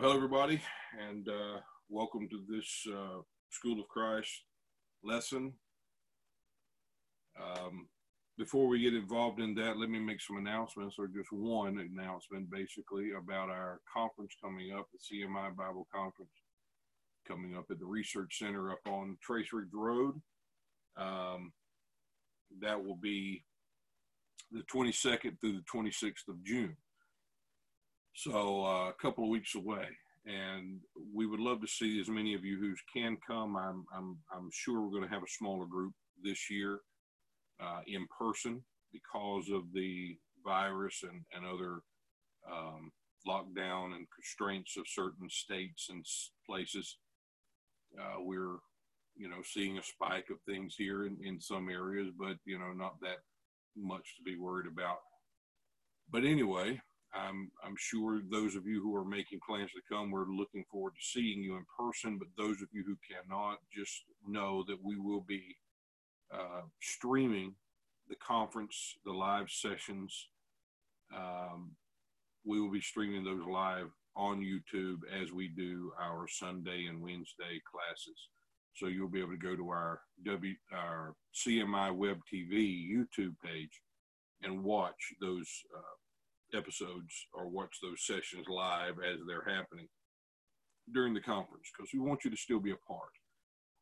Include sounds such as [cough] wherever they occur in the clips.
Well, everybody, and uh, welcome to this uh, School of Christ lesson. Um, before we get involved in that, let me make some announcements, or just one announcement basically about our conference coming up, the CMI Bible Conference coming up at the Research Center up on Trace Ridge Road. Um, that will be the 22nd through the 26th of June. So uh, a couple of weeks away, and we would love to see as many of you who can come. I'm I'm I'm sure we're going to have a smaller group this year uh, in person because of the virus and and other um, lockdown and constraints of certain states and places. Uh, we're you know seeing a spike of things here in, in some areas, but you know not that much to be worried about. But anyway, I'm, I'm sure those of you who are making plans to come, we're looking forward to seeing you in person. But those of you who cannot, just know that we will be uh, streaming the conference, the live sessions. Um, we will be streaming those live on YouTube as we do our Sunday and Wednesday classes. So you'll be able to go to our W our CMI Web TV YouTube page and watch those uh, episodes or watch those sessions live as they're happening during the conference because we want you to still be a part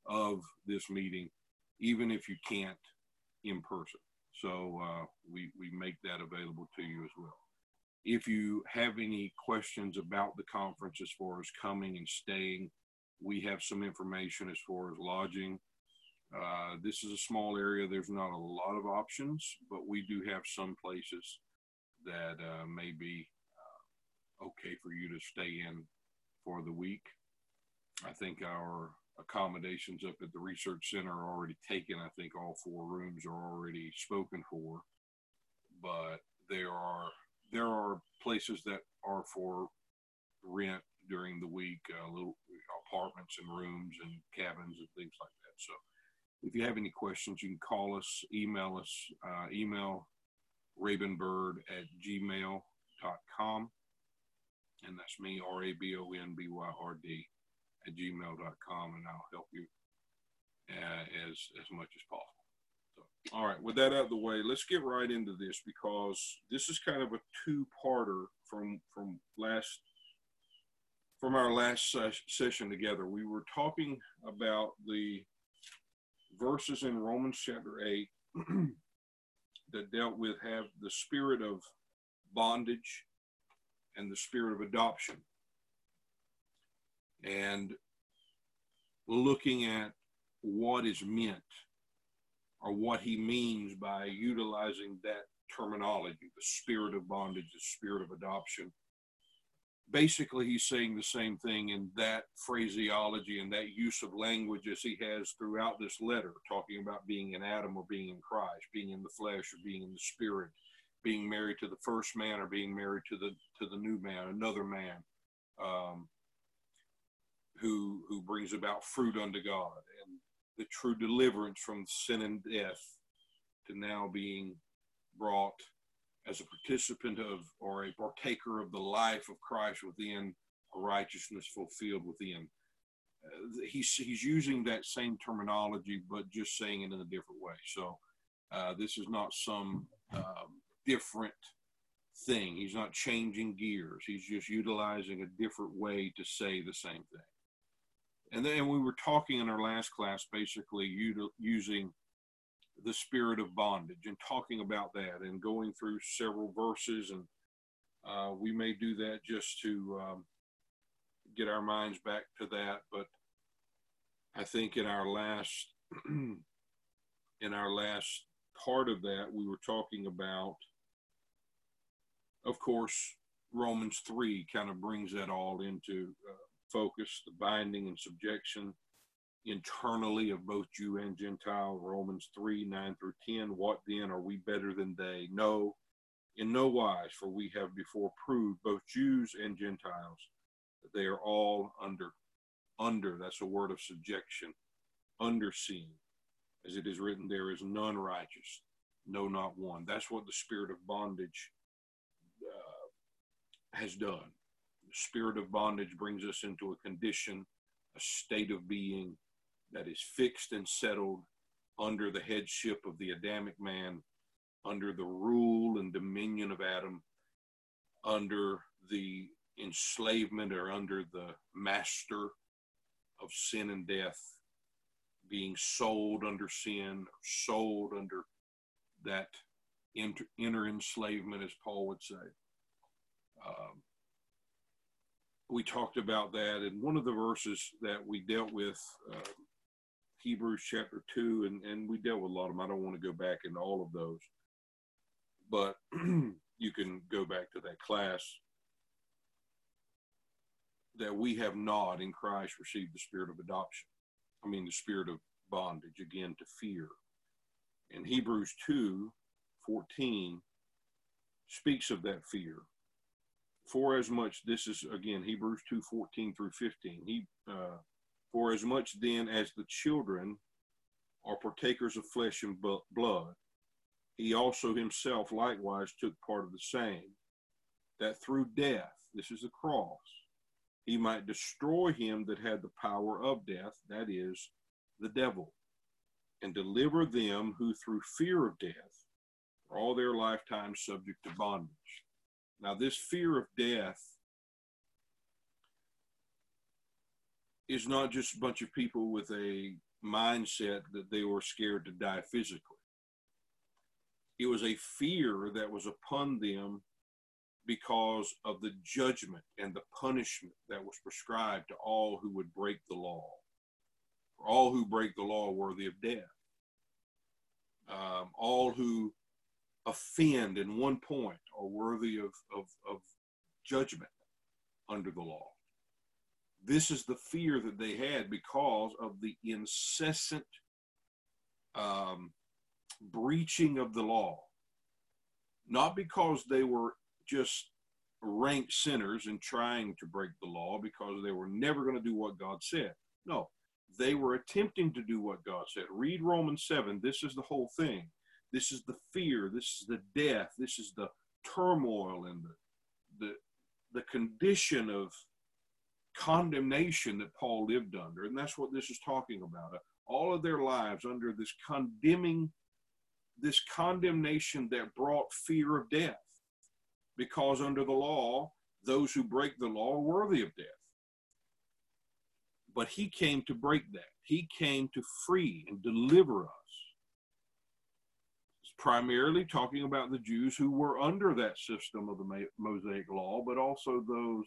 of this meeting, even if you can't in person. So uh, we, we make that available to you as well. If you have any questions about the conference as far as coming and staying, we have some information as far as lodging. Uh, this is a small area. There's not a lot of options, but we do have some places that uh, may be uh, okay for you to stay in for the week. I think our accommodations up at the research center are already taken. I think all four rooms are already spoken for, but there are there are places that are for rent during the week, uh, little apartments and rooms and cabins and things like that. So, if you have any questions, you can call us, email us, uh, email rabonbyrd at gmail.com. And that's me, R A B O N B Y R D, at gmail.com. And I'll help you uh, as, as much as possible. So, all right, with that out of the way, let's get right into this because this is kind of a two parter from, from last. From our last ses- session together, we were talking about the verses in Romans chapter 8 [clears throat] that dealt with have the spirit of bondage and the spirit of adoption. And looking at what is meant or what he means by utilizing that terminology the spirit of bondage, the spirit of adoption basically he's saying the same thing in that phraseology and that use of language as he has throughout this letter, talking about being in Adam or being in Christ, being in the flesh or being in the spirit, being married to the first man or being married to the to the new man, another man, um, who who brings about fruit unto God and the true deliverance from sin and death to now being brought as a participant of or a partaker of the life of Christ within a righteousness fulfilled within. Uh, he's he's using that same terminology, but just saying it in a different way. So uh, this is not some um, different thing. He's not changing gears. He's just utilizing a different way to say the same thing. And then we were talking in our last class, basically using the spirit of bondage and talking about that and going through several verses. And uh, we may do that just to um, get our minds back to that. But I think in our last [clears throat] in our last part of that, we were talking about, of course, Romans three kind of brings that all into uh, focus, the binding and subjection internally of both Jew and Gentile. Romans 3 9 through 10. What then? Are we better than they? No, in no wise, for we have before proved, both Jews and Gentiles, that they are all under. Under, that's a word of subjection, under sin. As it is written, there is none righteous, no, not one. That's what the spirit of bondage uh, has done. The spirit of bondage brings us into a condition, a state of being that is fixed and settled under the headship of the Adamic man, under the rule and dominion of Adam, under the enslavement or under the master of sin and death, being sold under sin, sold under that inner, inner enslavement, as Paul would say. Um, we talked about that in one of the verses that we dealt with, uh, Hebrews chapter 2, and, and we dealt with a lot of them. I don't want to go back into all of those, but [clears throat] you can go back to that class that we have not in Christ received the spirit of adoption. I mean, the spirit of bondage, again, to fear. In Hebrews 2 14 speaks of that fear. For as much, this is again Hebrews 2 14 through 15. He, uh, for as much then as the children are partakers of flesh and blood, he also himself likewise took part of the same, that through death, this is the cross, he might destroy him that had the power of death, that is, the devil, and deliver them who through fear of death are all their lifetime subject to bondage. Now, this fear of death is not just a bunch of people with a mindset that they were scared to die physically. It was a fear that was upon them because of the judgment and the punishment that was prescribed to all who would break the law. All who break the law worthy of death. Um, all who offend in one point are worthy of, of, of judgment under the law. This is the fear that they had because of the incessant um, breaching of the law. Not because they were just rank sinners and trying to break the law because they were never going to do what God said. No, they were attempting to do what God said. Read Romans 7. This is the whole thing. This is the fear. This is the death. This is the turmoil and the, the, the condition of condemnation that Paul lived under. And that's what this is talking about. Uh, all of their lives under this condemning, this condemnation that brought fear of death because under the law, those who break the law are worthy of death. But he came to break that. He came to free and deliver us. It's primarily talking about the Jews who were under that system of the Mosaic law, but also those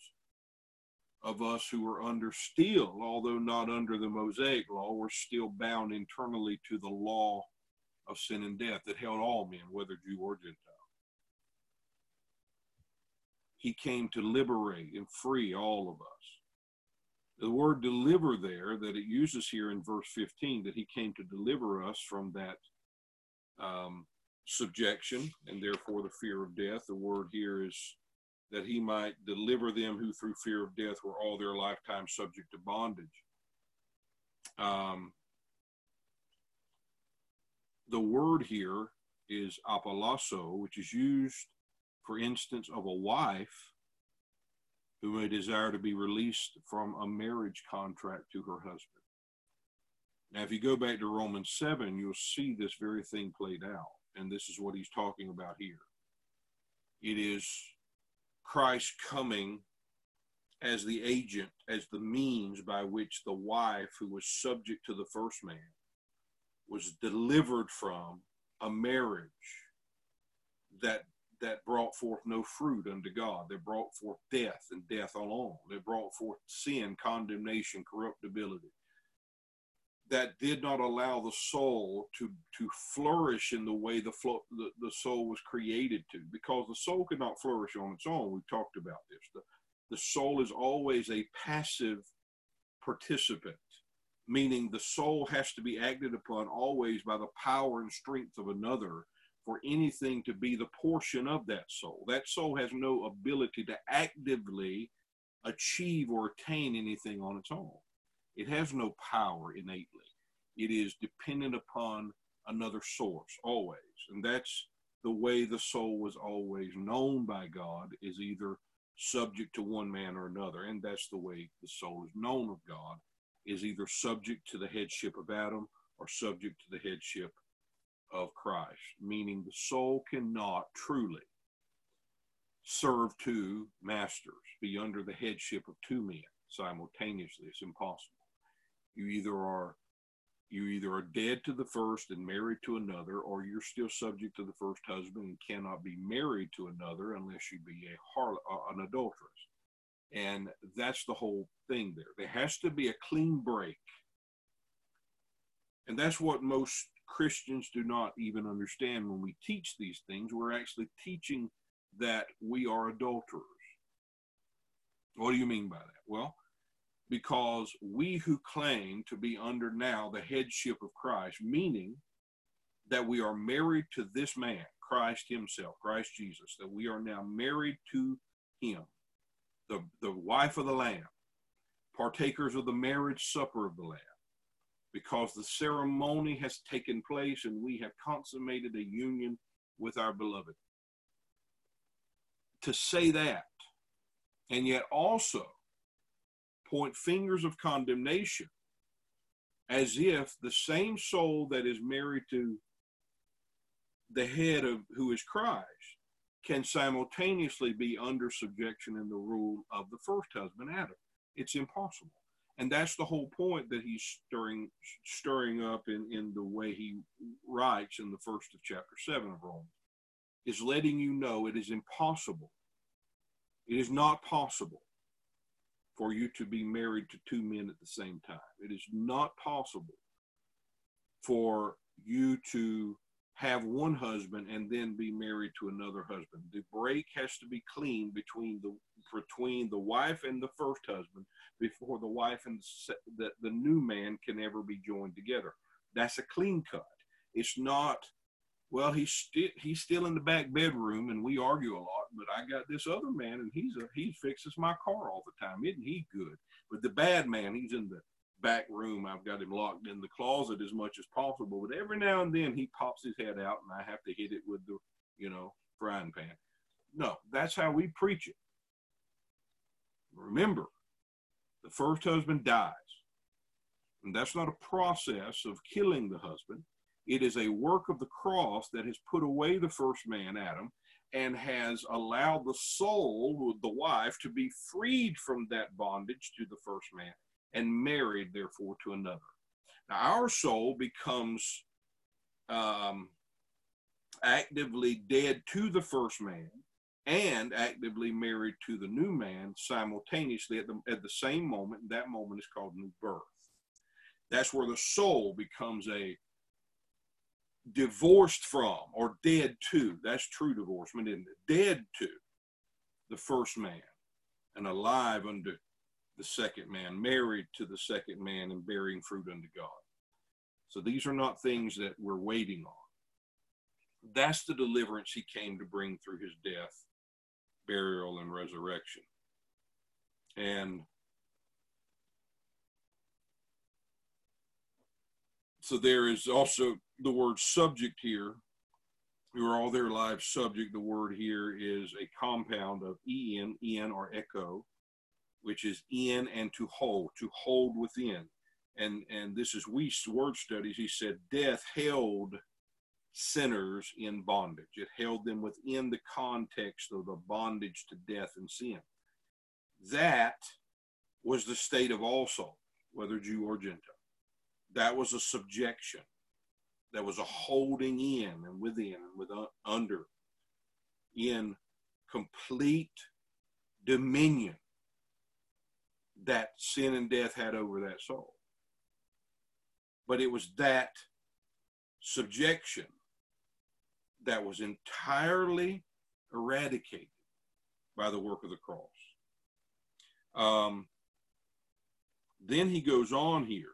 of us who were under still, although not under the Mosaic law, were still bound internally to the law of sin and death that held all men, whether Jew or Gentile. He came to liberate and free all of us. The word deliver there that it uses here in verse 15, that he came to deliver us from that um, subjection and therefore the fear of death. The word here is that he might deliver them who through fear of death were all their lifetime subject to bondage. Um, the word here is apallasso, which is used for instance, of a wife who may desire to be released from a marriage contract to her husband. Now, if you go back to Romans 7, you'll see this very thing played out. And this is what he's talking about here. It is Christ coming as the agent, as the means by which the wife who was subject to the first man was delivered from a marriage that that brought forth no fruit unto God. That brought forth death and death alone. That brought forth sin, condemnation, corruptibility. That did not allow the soul to, to flourish in the way the, flo- the, the soul was created to, because the soul could not flourish on its own. We've talked about this. The, the soul is always a passive participant, meaning the soul has to be acted upon always by the power and strength of another for anything to be the portion of that soul. That soul has no ability to actively achieve or attain anything on its own. It has no power innately. It is dependent upon another source always. And that's the way the soul was always known by God is either subject to one man or another. And that's the way the soul is known of God, is either subject to the headship of Adam or subject to the headship of Christ, meaning the soul cannot truly serve two masters, be under the headship of two men simultaneously. It's impossible. You either are you either are dead to the first and married to another, or you're still subject to the first husband and cannot be married to another unless you be a harlot, uh, an adulteress. And that's the whole thing there. There has to be a clean break. And that's what most Christians do not even understand when we teach these things. We're actually teaching that we are adulterers. What do you mean by that? Well, because we who claim to be under now the headship of Christ, meaning that we are married to this man, Christ Himself, Christ Jesus, that we are now married to Him, the, the wife of the Lamb, partakers of the marriage supper of the Lamb, because the ceremony has taken place and we have consummated a union with our beloved. To say that, and yet also point fingers of condemnation as if the same soul that is married to the head of who is Christ can simultaneously be under subjection in the rule of the first husband Adam. It's impossible. And that's the whole point that he's stirring stirring up in, in the way he writes in the first of chapter seven of Romans, is letting you know it is impossible. It is not possible for you to be married to two men at the same time. It is not possible for you to have one husband and then be married to another husband. The break has to be clean between the between the wife and the first husband before the wife and the, the, new man can ever be joined together. That's a clean cut. It's not well, he's still he's still in the back bedroom, and we argue a lot. But I got this other man, and he's a he fixes my car all the time. Isn't he good? But the bad man, he's in the back room. I've got him locked in the closet as much as possible. But every now and then he pops his head out, and I have to hit it with the you know frying pan. No, that's how we preach it. Remember, the first husband dies, and that's not a process of killing the husband it is a work of the cross that has put away the first man, Adam, and has allowed the soul, the wife, to be freed from that bondage to the first man and married, therefore, to another. Now, our soul becomes um, actively dead to the first man and actively married to the new man simultaneously at the, at the same moment. That moment is called new birth. That's where the soul becomes a divorced from or dead to, that's true divorcement, isn't it? Dead to the first man and alive unto the second man, married to the second man and bearing fruit unto God. So these are not things that we're waiting on. That's the deliverance he came to bring through his death, burial, and resurrection. And so there is also the word subject here, who are all their lives subject. The word here is a compound of en, en or echo, which is in and to hold, to hold within. And and this is Wuest's word studies. He said death held sinners in bondage. It held them within the context of the bondage to death and sin. That was the state of all souls, whether Jew or Gentile. That was a subjection there was a holding in and within and with under in complete dominion that sin and death had over that soul. But it was that subjection that was entirely eradicated by the work of the cross. Um, then he goes on here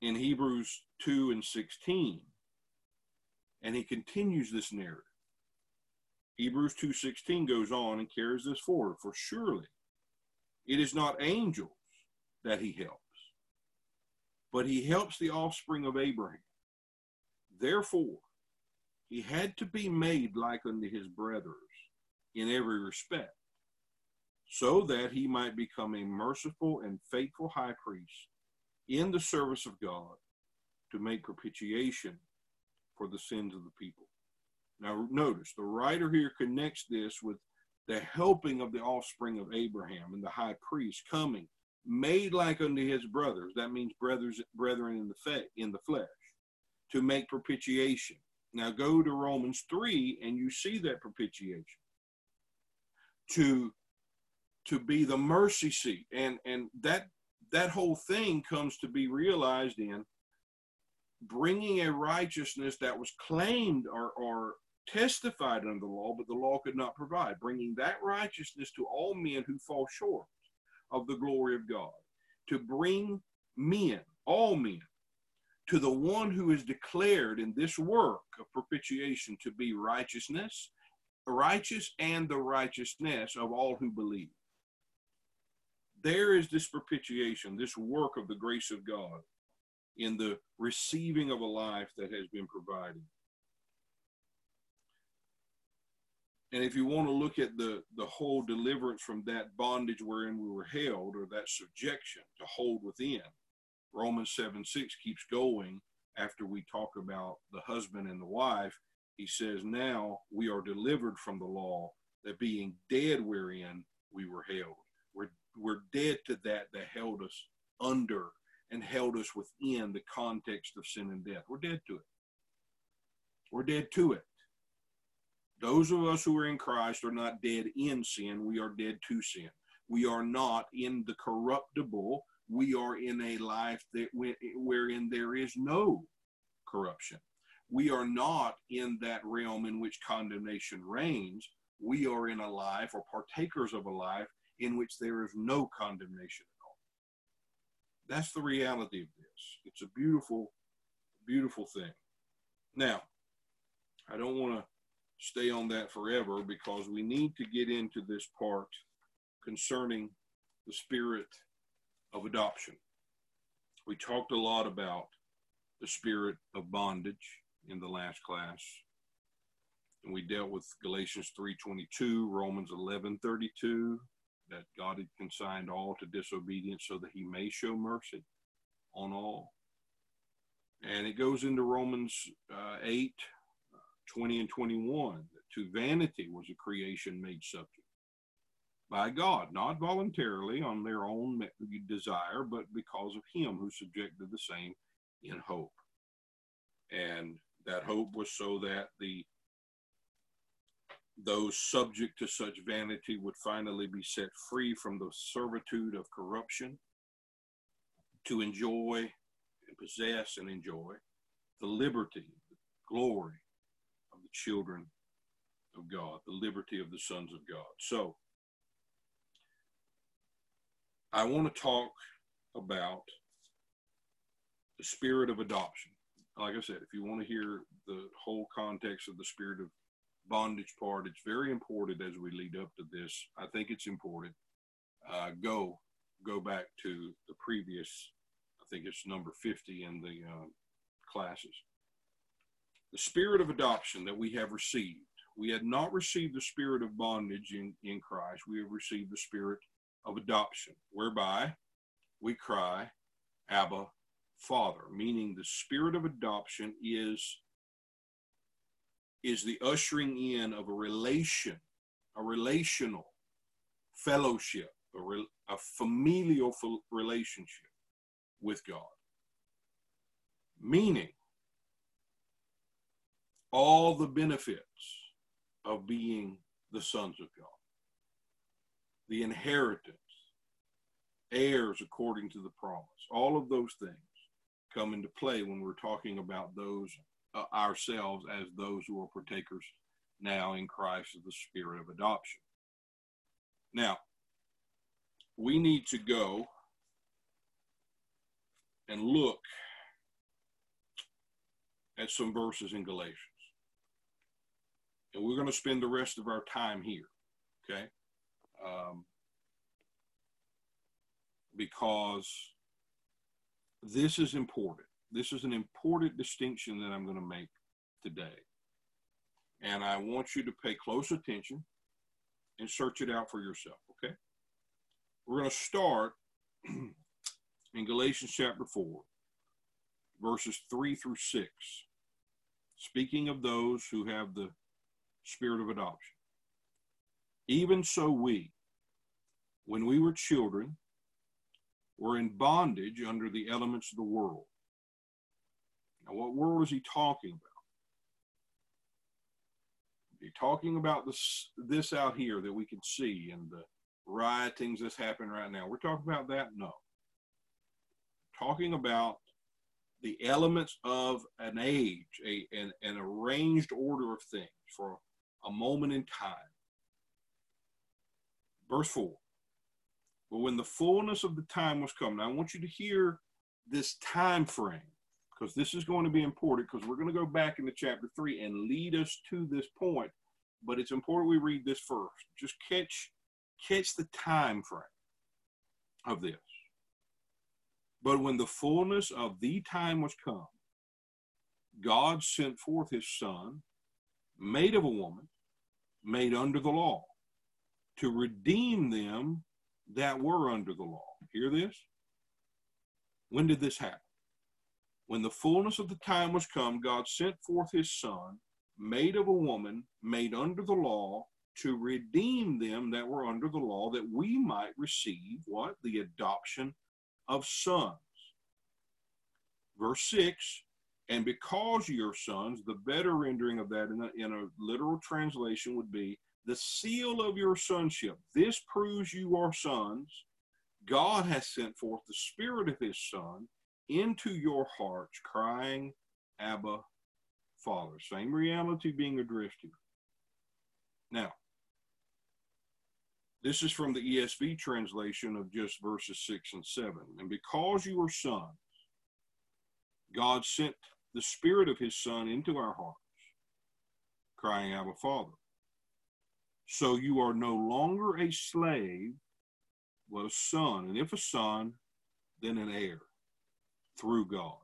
in Hebrews 2 and 16. And he continues this narrative. Hebrews 2:16 goes on and carries this forward. For surely it is not angels that he helps, but he helps the offspring of Abraham. Therefore, he had to be made like unto his brothers in every respect, so that he might become a merciful and faithful high priest in the service of God to make propitiation for the sins of the people. Now, notice the writer here connects this with the helping of the offspring of Abraham and the high priest coming, made like unto his brothers. That means brothers, brethren in the in the flesh, to make propitiation now go to Romans 3 and you see that propitiation. To to be the mercy seat. And and that that whole thing comes to be realized in bringing a righteousness that was claimed or, or testified under the law, but the law could not provide, bringing that righteousness to all men who fall short of the glory of God, to bring men, all men, to the one who is declared in this work of propitiation to be righteousness, righteous and the righteousness of all who believe. There is this propitiation, this work of the grace of God in the receiving of a life that has been provided. And if you want to look at the, the whole deliverance from that bondage wherein we were held, or that subjection to hold within, Romans 7 6 keeps going after we talk about the husband and the wife. He says, Now we are delivered from the law, that being dead wherein we were held. We're, dead to that that held us under and held us within the context of sin and death. We're dead to it. We're dead to it. Those of us who are in Christ are not dead in sin, we are dead to sin. We are not in the corruptible we are in a life that wherein there is no corruption. We are not in that realm in which condemnation reigns. We are in a life or partakers of a life in which there is no condemnation at all. That's the reality of this. It's a beautiful, beautiful thing. Now, I don't want to stay on that forever because we need to get into this part concerning the spirit of adoption. We talked a lot about the spirit of bondage in the last class. And we dealt with Galatians 3:22, Romans 11:32, that God had consigned all to disobedience so that he may show mercy on all. And it goes into Romans uh, 8, 20 and 21, that to vanity was a creation made subject by God, not voluntarily on their own desire, but because of Him who subjected the same in hope. And that hope was so that the those subject to such vanity would finally be set free from the servitude of corruption to enjoy and possess and enjoy the liberty, the glory of the children of God, the liberty of the sons of God. So, I want to talk about the spirit of adoption. Like I said, if you want to hear the whole context of the spirit of bondage part, it's very important as we lead up to this. I think it's important. Uh, go go back to the previous, I think it's number 50 in the uh, classes. The spirit of adoption that we have received. We had not received the spirit of bondage in, in Christ. We have received the spirit of adoption, whereby we cry, Abba, Father, meaning the spirit of adoption is, is the ushering in of a relation, a relational fellowship, a, re, a familial relationship with God. Meaning, all the benefits of being the sons of God the inheritance, heirs according to the promise. All of those things come into play when we're talking about those uh, ourselves as those who are partakers now in Christ of the spirit of adoption. Now, we need to go and look at some verses in Galatians. And we're going to spend the rest of our time here. Okay um, because this is important. This is an important distinction that I'm going to make today. and I want you to pay close attention and search it out for yourself, okay? We're going to start [clears throat] in Galatians chapter 4, verses 3 through 6, speaking of those who have the spirit of adoption. Even so, we, when we were children, were in bondage under the elements of the world. Now, what world is he talking about? He's talking about this, this out here that we can see and the riotings that's happening right now. We're talking about that? No. Talking about the elements of an age, a, an, an arranged order of things for a moment in time. Verse 4 but when the fullness of the time was come, now I want you to hear this time frame because this is going to be important because we're going to go back into chapter 3 and lead us to this point. But it's important we read this first. Just catch catch the time frame of this. But when the fullness of the time was come, God sent forth his son, made of a woman, made under the law, to redeem them that were under the law. Hear this? When did this happen? When the fullness of the time was come, God sent forth his Son, made of a woman, made under the law, to redeem them that were under the law, that we might receive what? The adoption of sons. Verse 6 And because you're sons, the better rendering of that in a, in a literal translation would be, the seal of your sonship. This proves you are sons. God has sent forth the Spirit of His Son into your hearts, crying, Abba, Father. Same reality being addressed here. Now, this is from the ESV translation of just verses 6 and 7. And because you are sons, God sent the Spirit of His Son into our hearts, crying, Abba, Father. So you are no longer a slave, but a son. And if a son, then an heir through God.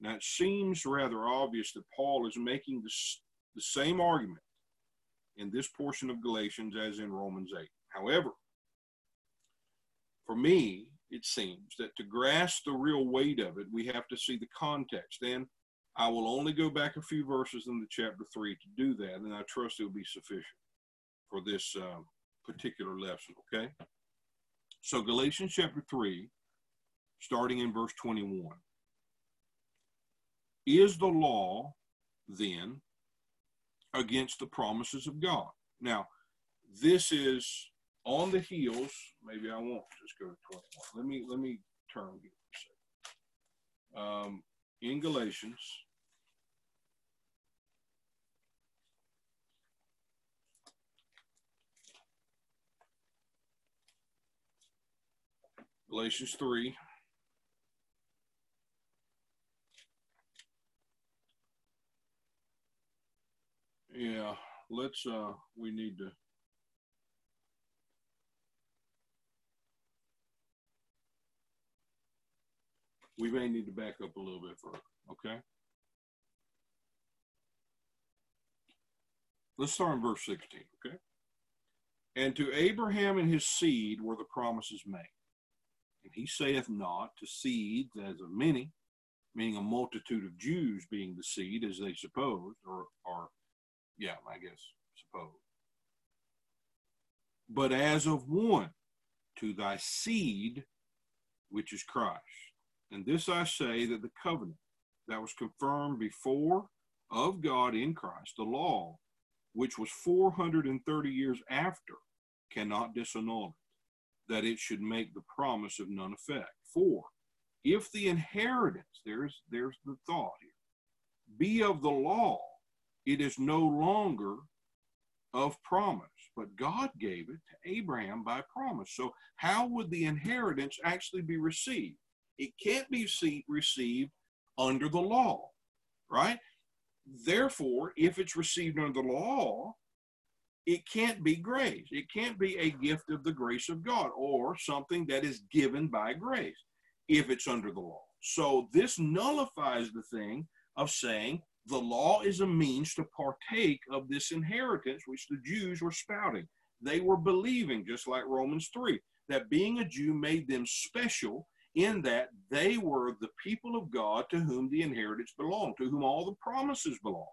Now it seems rather obvious that Paul is making this, the same argument in this portion of Galatians as in Romans 8. However, for me, it seems that to grasp the real weight of it, we have to see the context. And I will only go back a few verses in the chapter 3 to do that, and I trust it will be sufficient for this uh, particular lesson, okay? So, Galatians chapter 3, starting in verse 21. Is the law then against the promises of God? Now, this is on the heels. Maybe I won't just go to 21. Let me let me turn here for a second. Um, in Galatians Galatians 3. Yeah, let's, uh, we need to. We may need to back up a little bit further, okay? Let's start in verse 16, okay? And to Abraham and his seed were the promises made. And he saith not to seeds as of many, meaning a multitude of Jews being the seed, as they supposed, or, or yeah, I guess, suppose. But as of one, to thy seed, which is Christ. And this I say that the covenant that was confirmed before of God in Christ, the law, which was 430 years after, cannot disannul it that it should make the promise of none effect. For if the inheritance, there's there's the thought here, be of the law, it is no longer of promise, but God gave it to Abraham by promise. So how would the inheritance actually be received? It can't be received under the law, right? Therefore, if it's received under the law, it can't be grace. It can't be a gift of the grace of God or something that is given by grace if it's under the law. So this nullifies the thing of saying The law is a means to partake of this inheritance which the Jews were spouting. They were believing, just like Romans 3, that being a Jew made them special in that they were the people of God to whom the inheritance belonged, to whom all the promises belong.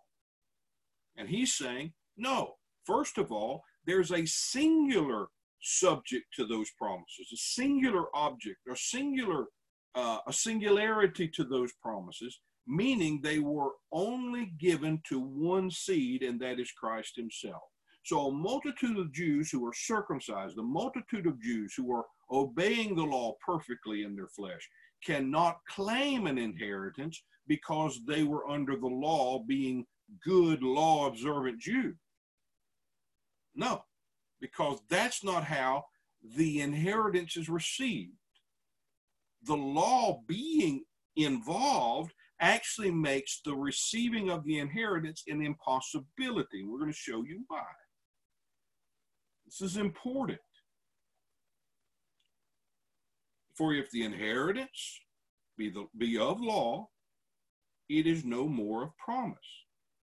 And he's saying, no, first of all, there's a singular subject to those promises, a singular object, or singular, uh, a singularity to those promises, meaning they were only given to one seed, and that is Christ Himself. So, a multitude of Jews who are circumcised, a multitude of Jews who are obeying the law perfectly in their flesh, cannot claim an inheritance because they were under the law, being good law observant Jews. No, because that's not how the inheritance is received. The law being involved actually makes the receiving of the inheritance an impossibility. We're going to show you why. This is important. For if the inheritance be, the, be of law, it is no more of promise,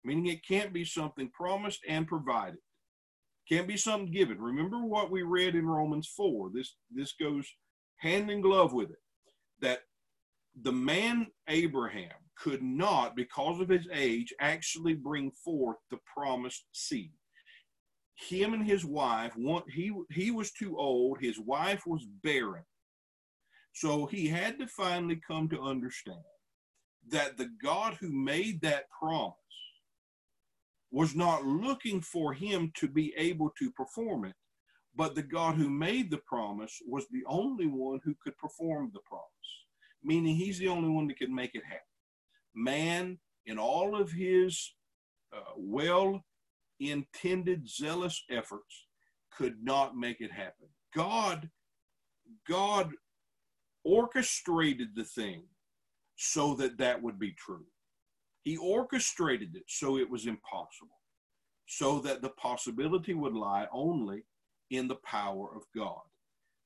meaning it can't be something promised and provided. Can't be something given. Remember what we read in Romans 4. This, this goes hand in glove with it. That the man Abraham could not, because of his age, actually bring forth the promised seed. Him and his wife, one, he, he was too old, his wife was barren. So he had to finally come to understand that the God who made that promise was not looking for him to be able to perform it, but the God who made the promise was the only one who could perform the promise, meaning he's the only one that could make it happen. Man, in all of his uh, well intended, zealous efforts, could not make it happen. God, God orchestrated the thing so that that would be true. He orchestrated it so it was impossible, so that the possibility would lie only in the power of God.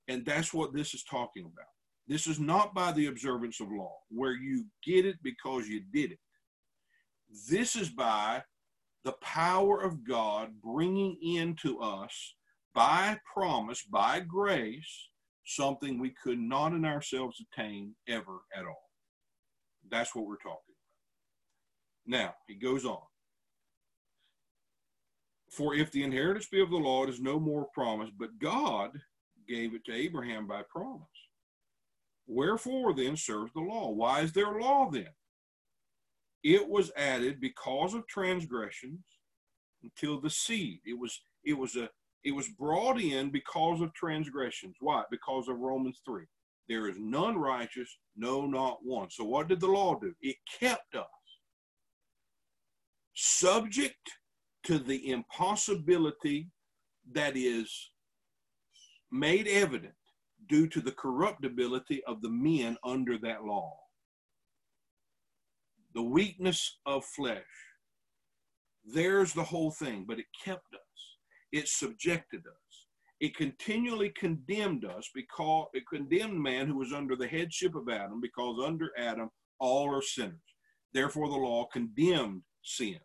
And that's what this is talking about. This is not by the observance of law, where you get it because you did it. This is by the power of God bringing into us by promise, by grace, something we could not in ourselves attain ever at all. That's what we're talking about. Now, he goes on. For if the inheritance be of the law, it is no more promise, but God gave it to Abraham by promise. Wherefore then serves the law? Why is there law then? It was added because of transgressions until the seed. It was it was a it was brought in because of transgressions. Why? Because of Romans 3. There is none righteous, no, not one. So what did the law do? It kept us subject to the impossibility that is made evident due to the corruptibility of the men under that law. The weakness of flesh. There's the whole thing, but it kept us. It subjected us. It continually condemned us because it condemned man who was under the headship of Adam, because under Adam all are sinners. Therefore, the law condemned sin.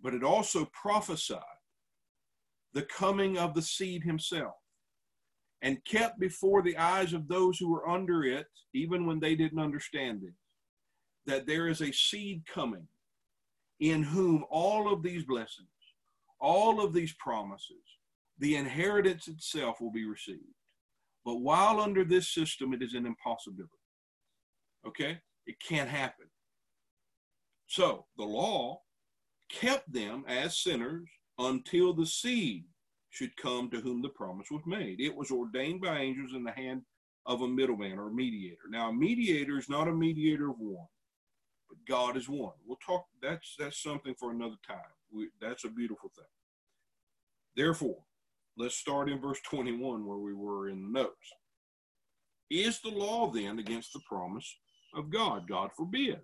But it also prophesied the coming of the seed himself and kept before the eyes of those who were under it, even when they didn't understand it, that there is a seed coming in whom all of these blessings, all of these promises, the inheritance itself will be received. But while under this system, it is an impossibility. Okay? It can't happen. So the law kept them as sinners until the seed should come to whom the promise was made. It was ordained by angels in the hand of a middleman or a mediator. Now, a mediator is not a mediator of one, but God is one. We'll talk. That's that's something for another time. We, that's a beautiful thing. Therefore, let's start in verse 21 where we were in the notes. Is the law then against the promise of God? God forbid.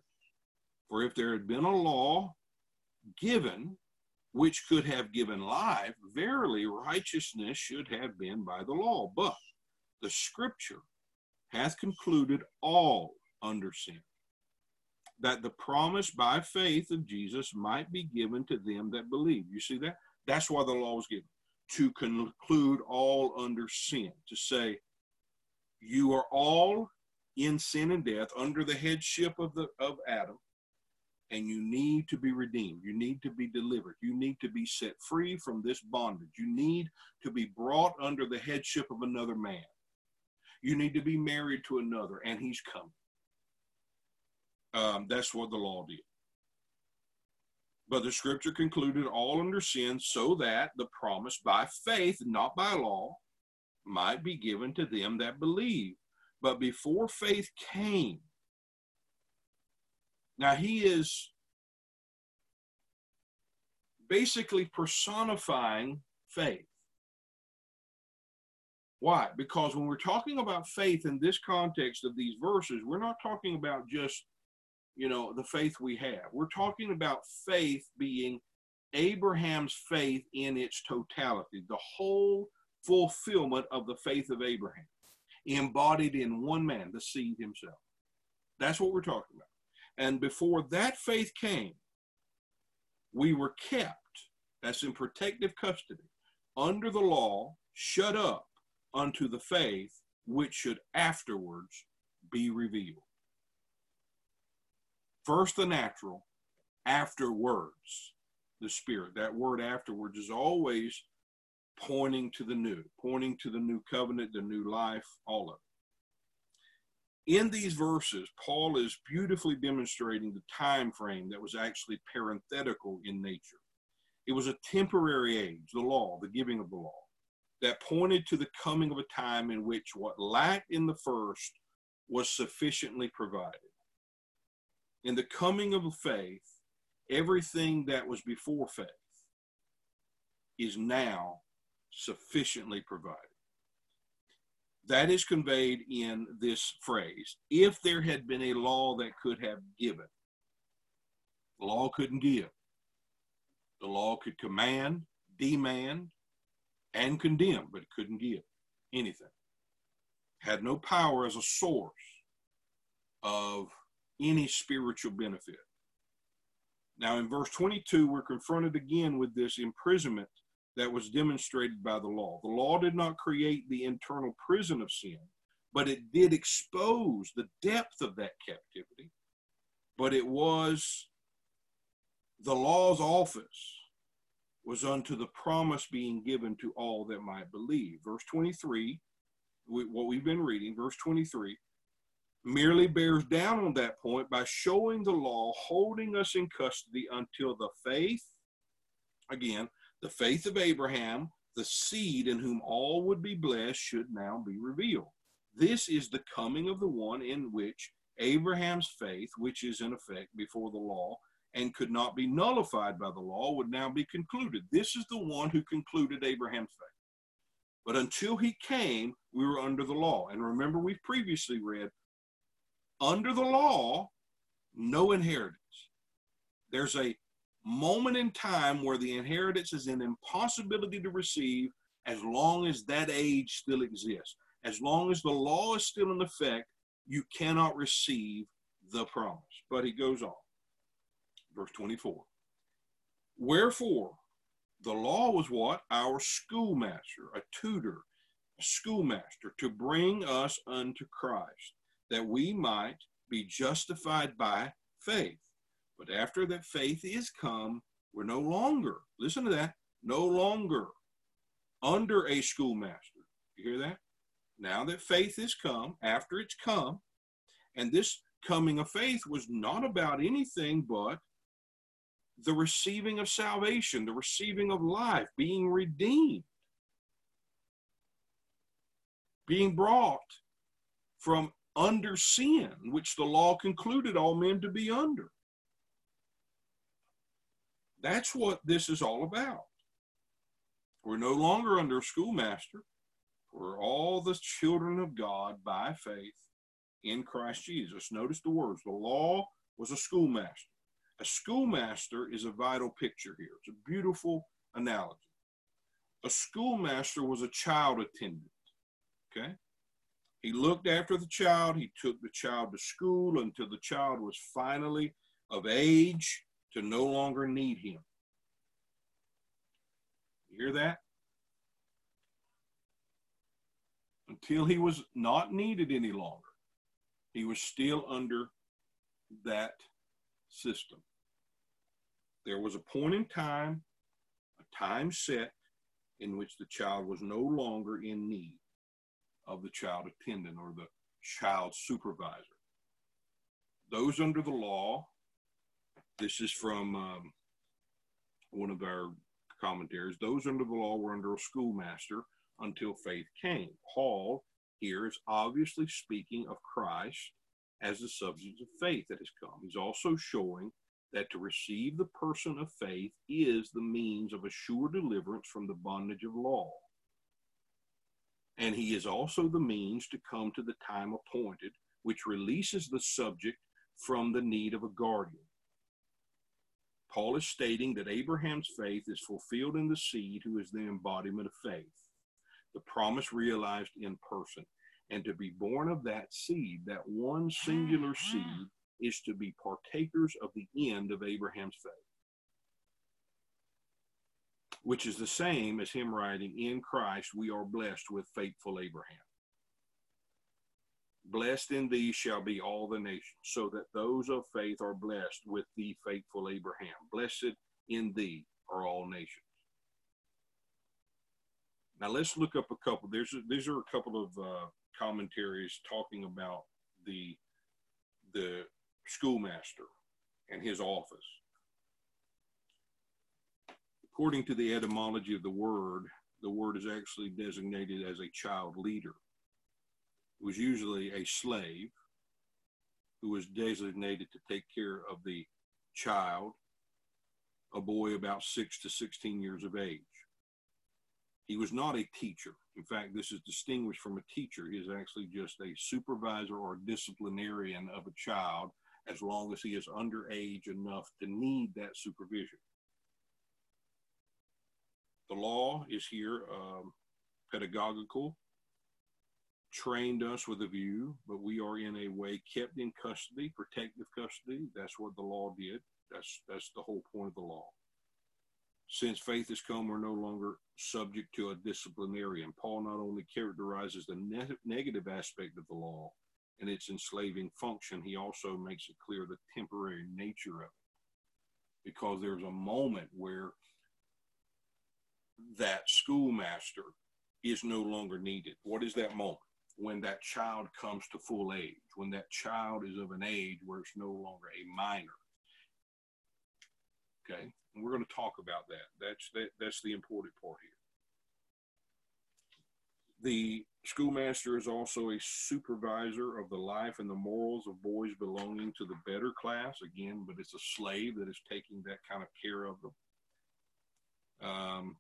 For if there had been a law given which could have given life, verily righteousness should have been by the law. But the scripture hath concluded all under sin. that the promise by faith of Jesus might be given to them that believe. You see that? That's why the law was given to conclude all under sin, to say, you are all in sin and death under the headship of the of Adam and you need to be redeemed. You need to be delivered. You need to be set free from this bondage. You need to be brought under the headship of another man. You need to be married to another and he's coming. Um, that's what the law did. But the scripture concluded all under sin so that the promise by faith not by law might be given to them that believe. But before faith came now, he is basically personifying faith. Why? Because when we're talking about faith in this context of these verses, we're not talking about just, you know, the faith we have. We're talking about faith being Abraham's faith in its totality, the whole fulfillment of the faith of Abraham, embodied in one man, the seed himself. That's what we're talking about. And before that faith came, we were kept, that's in protective custody, under the law, shut up unto the faith which should afterwards be revealed. First the natural, afterwards the spirit. That word afterwards is always pointing to the new, pointing to the new covenant, the new life, all of it in these verses, Paul is beautifully demonstrating the time frame that was actually parenthetical in nature. It was a temporary age, the law, the giving of the law, that pointed to the coming of a time in which what lacked in the first was sufficiently provided. In the coming of faith, everything that was before faith is now sufficiently provided. That is conveyed in this phrase. If there had been a law that could have given, the law couldn't give. The law could command, demand, and condemn, but it couldn't give anything. Had no power as a source of any spiritual benefit. Now, in verse 22, we're confronted again with this imprisonment that was demonstrated by the law. The law did not create the internal prison of sin, but it did expose the depth of that captivity. But it was the law's office was unto the promise being given to all that might believe. Verse 23, what we've been reading, verse 23, merely bears down on that point by showing the law holding us in custody until the faith, again, the faith of Abraham, the seed in whom all would be blessed, should now be revealed. This is the coming of the one in which Abraham's faith, which is in effect before the law and could not be nullified by the law, would now be concluded. This is the one who concluded Abraham's faith. But until he came, we were under the law. And remember, we've previously read under the law, no inheritance. There's a moment in time where the inheritance is an impossibility to receive as long as that age still exists. As long as the law is still in effect, you cannot receive the promise. But he goes on. Verse 24. Wherefore, the law was what? Our schoolmaster, a tutor, a schoolmaster to bring us unto Christ, that we might be justified by faith. But after that faith is come, we're no longer, listen to that, no longer under a schoolmaster. You hear that? Now that faith is come, after it's come, and this coming of faith was not about anything but the receiving of salvation, the receiving of life, being redeemed, being brought from under sin, which the law concluded all men to be under. That's what this is all about. We're no longer under a schoolmaster. We're all the children of God by faith in Christ Jesus. Notice the words. The law was a schoolmaster. A schoolmaster is a vital picture here. It's a beautiful analogy. A schoolmaster was a child attendant. Okay? He looked after the child. He took the child to school until the child was finally of age to no longer need him. You hear that? Until he was not needed any longer, he was still under that system. There was a point in time, a time set, in which the child was no longer in need of the child attendant or the child supervisor. Those under the law, this is from um, one of our commentaries, those under the law were under a schoolmaster until faith came. Paul here is obviously speaking of Christ as the substance of faith that has come. He's also showing that to receive the person of faith is the means of a sure deliverance from the bondage of law. And he is also the means to come to the time appointed, which releases the subject from the need of a guardian. Paul is stating that Abraham's faith is fulfilled in the seed who is the embodiment of faith, the promise realized in person. And to be born of that seed, that one singular mm-hmm. seed, is to be partakers of the end of Abraham's faith, which is the same as him writing, In Christ we are blessed with faithful Abraham. Blessed in thee shall be all the nations, so that those of faith are blessed with the faithful Abraham. Blessed in thee are all nations. Now let's look up a couple. There's a, these are a couple of uh, commentaries talking about the the schoolmaster and his office. According to the etymology of the word, the word is actually designated as a child leader. Was usually a slave who was designated to take care of the child, a boy about six to 16 years of age. He was not a teacher. In fact, this is distinguished from a teacher. He is actually just a supervisor or disciplinarian of a child as long as he is underage enough to need that supervision. The law is here um, pedagogical, trained us with a view, but we are in a way kept in custody, protective custody. That's what the law did. That's that's the whole point of the law. Since faith has come, we're no longer subject to a disciplinarian. Paul not only characterizes the ne- negative aspect of the law, and its enslaving function, he also makes it clear the temporary nature of it. Because there's a moment where that schoolmaster is no longer needed. What is that moment? When that child comes to full age, when that child is of an age where it's no longer a minor. Okay, and we're going to talk about that. That's that, that's the important part here. The schoolmaster is also a supervisor of the life and the morals of boys belonging to the better class, again, but it's a slave that is taking that kind of care of them. Um,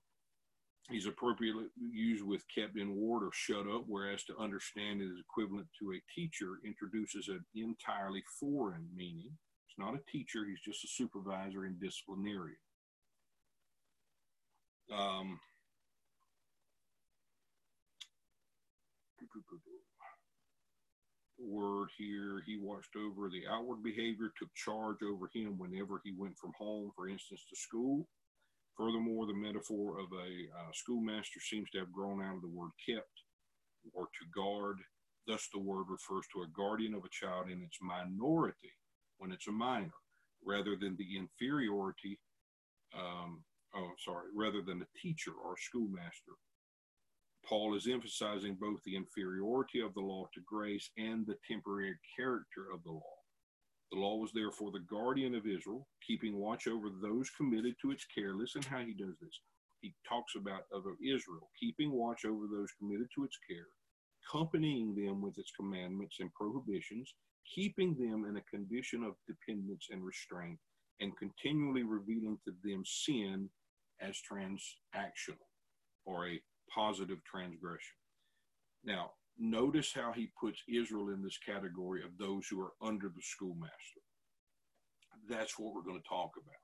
he's appropriately used with kept in ward or shut up, whereas to understand it is equivalent to a teacher introduces an entirely foreign meaning. It's not a teacher, he's just a supervisor and disciplinarian. Um, word here, he watched over the outward behavior, took charge over him whenever he went from home, for instance, to school. Furthermore, the metaphor of a uh, schoolmaster seems to have grown out of the word kept or to guard. Thus, the word refers to a guardian of a child in its minority when it's a minor, rather than the inferiority, um, oh, sorry, rather than a teacher or schoolmaster Paul is emphasizing both the inferiority of the law to grace and the temporary character of the law. The law was therefore the guardian of Israel, keeping watch over those committed to its care. Listen how he does this. He talks about of Israel, keeping watch over those committed to its care, accompanying them with its commandments and prohibitions, keeping them in a condition of dependence and restraint, and continually revealing to them sin as transactional or a positive transgression. Now, notice how he puts Israel in this category of those who are under the schoolmaster. That's what we're going to talk about.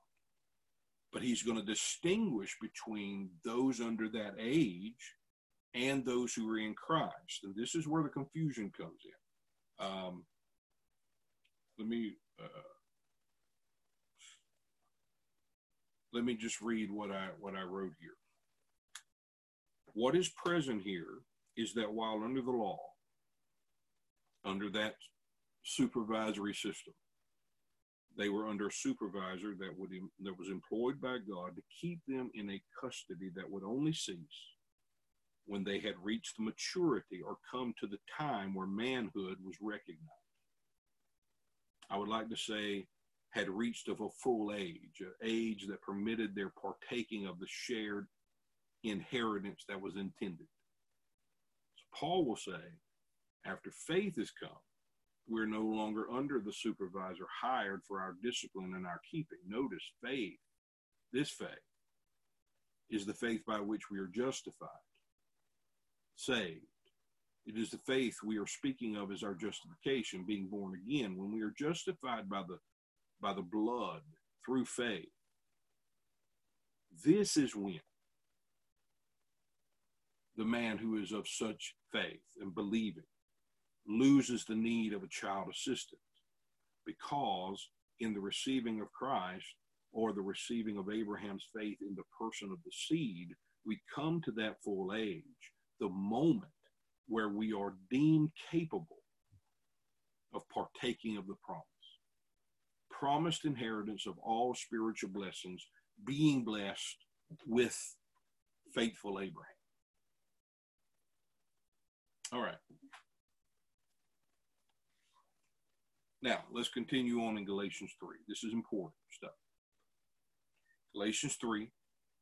But he's going to distinguish between those under that age and those who are in Christ. And this is where the confusion comes in. Um, let me uh, let me just read what I what I wrote here. What is present here is that while under the law, under that supervisory system, they were under a supervisor that would that was employed by God to keep them in a custody that would only cease when they had reached maturity or come to the time where manhood was recognized. I would like to say had reached of a full age, an age that permitted their partaking of the shared inheritance that was intended. Paul will say, after faith has come, we're no longer under the supervisor hired for our discipline and our keeping. Notice faith, this faith, is the faith by which we are justified, saved. It is the faith we are speaking of as our justification, being born again. When we are justified by the by the blood through faith, this is when the man who is of such faith and believing loses the need of a child assistant because in the receiving of Christ or the receiving of Abraham's faith in the person of the seed, we come to that full age, the moment where we are deemed capable of partaking of the promise. Promised inheritance of all spiritual blessings, being blessed with faithful Abraham. All right. Now, let's continue on in Galatians 3. This is important stuff. Galatians 3,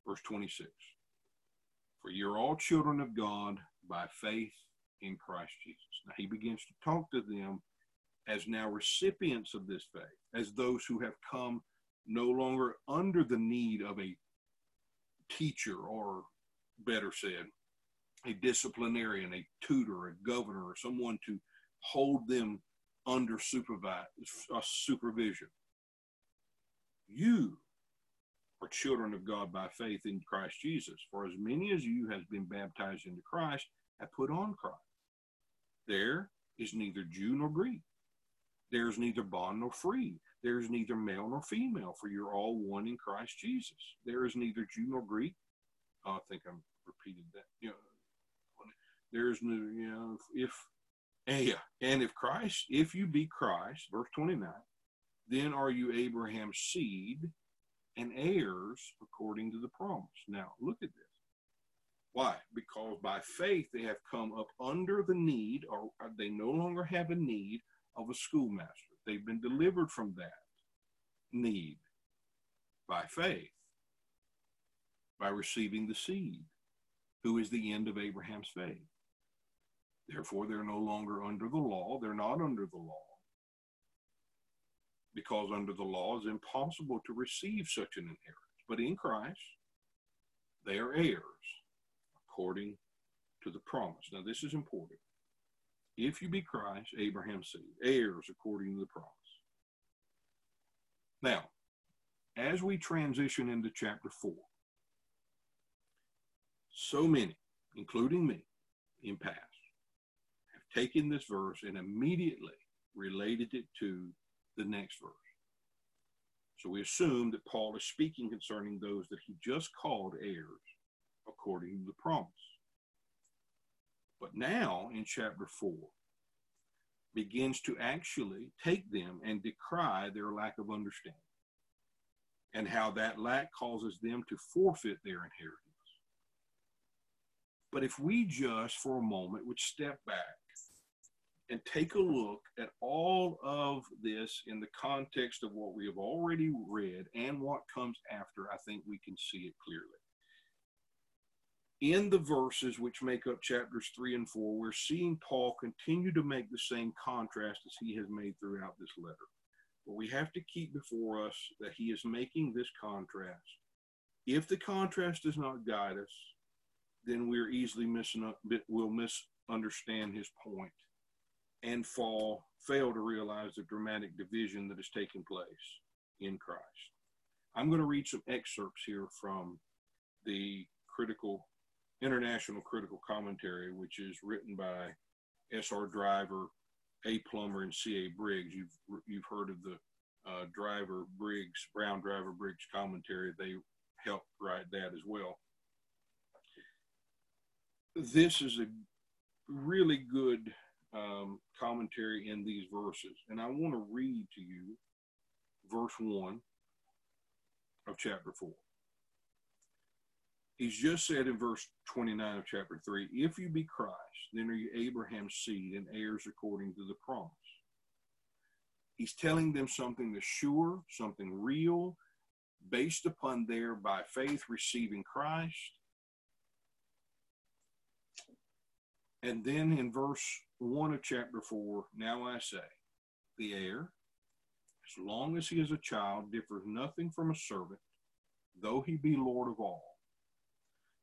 verse 26. For you're all children of God by faith in Christ Jesus. Now, he begins to talk to them as now recipients of this faith, as those who have come no longer under the need of a teacher, or better said, a disciplinarian, a tutor, a governor, or someone to hold them under supervise, uh, supervision. You are children of God by faith in Christ Jesus. For as many as you has been baptized into Christ have put on Christ. There is neither Jew nor Greek. There is neither bond nor free. There is neither male nor female, for you're all one in Christ Jesus. There is neither Jew nor Greek. Oh, I think I'm repeated that. You know, there is no, you know, if yeah, and if Christ, if you be Christ, verse 29, then are you Abraham's seed and heirs according to the promise. Now, look at this. Why? Because by faith they have come up under the need, or they no longer have a need of a schoolmaster. They've been delivered from that need by faith, by receiving the seed, who is the end of Abraham's faith. Therefore, they're no longer under the law. They're not under the law. Because under the law it's impossible to receive such an inheritance. But in Christ, they are heirs according to the promise. Now, this is important. If you be Christ, Abraham's seed, heirs according to the promise. Now, as we transition into chapter 4, so many, including me, in past, taken this verse and immediately related it to the next verse. So we assume that Paul is speaking concerning those that he just called heirs according to the promise. But now in chapter 4, begins to actually take them and decry their lack of understanding and how that lack causes them to forfeit their inheritance. But if we just for a moment would step back and take a look at all of this in the context of what we have already read and what comes after, I think we can see it clearly. In the verses which make up chapters three and four, we're seeing Paul continue to make the same contrast as he has made throughout this letter. But we have to keep before us that he is making this contrast. If the contrast does not guide us, then we're easily missing, we'll misunderstand his point and fall fail to realize the dramatic division that has taken place in Christ. I'm going to read some excerpts here from the critical International Critical Commentary, which is written by S.R. Driver, A. Plummer, and C.A. Briggs. You've you've heard of the uh, Driver Briggs Brown Driver Briggs commentary. They helped write that as well. This is a really good um, commentary in these verses, and I want to read to you verse one of chapter four. He's just said in verse 29 of chapter 3 If you be Christ, then are you Abraham's seed and heirs according to the promise. He's telling them something that's sure, something real, based upon their by faith receiving Christ. And then in verse 1 of chapter 4, now I say, the heir, as long as he is a child, differs nothing from a servant, though he be Lord of all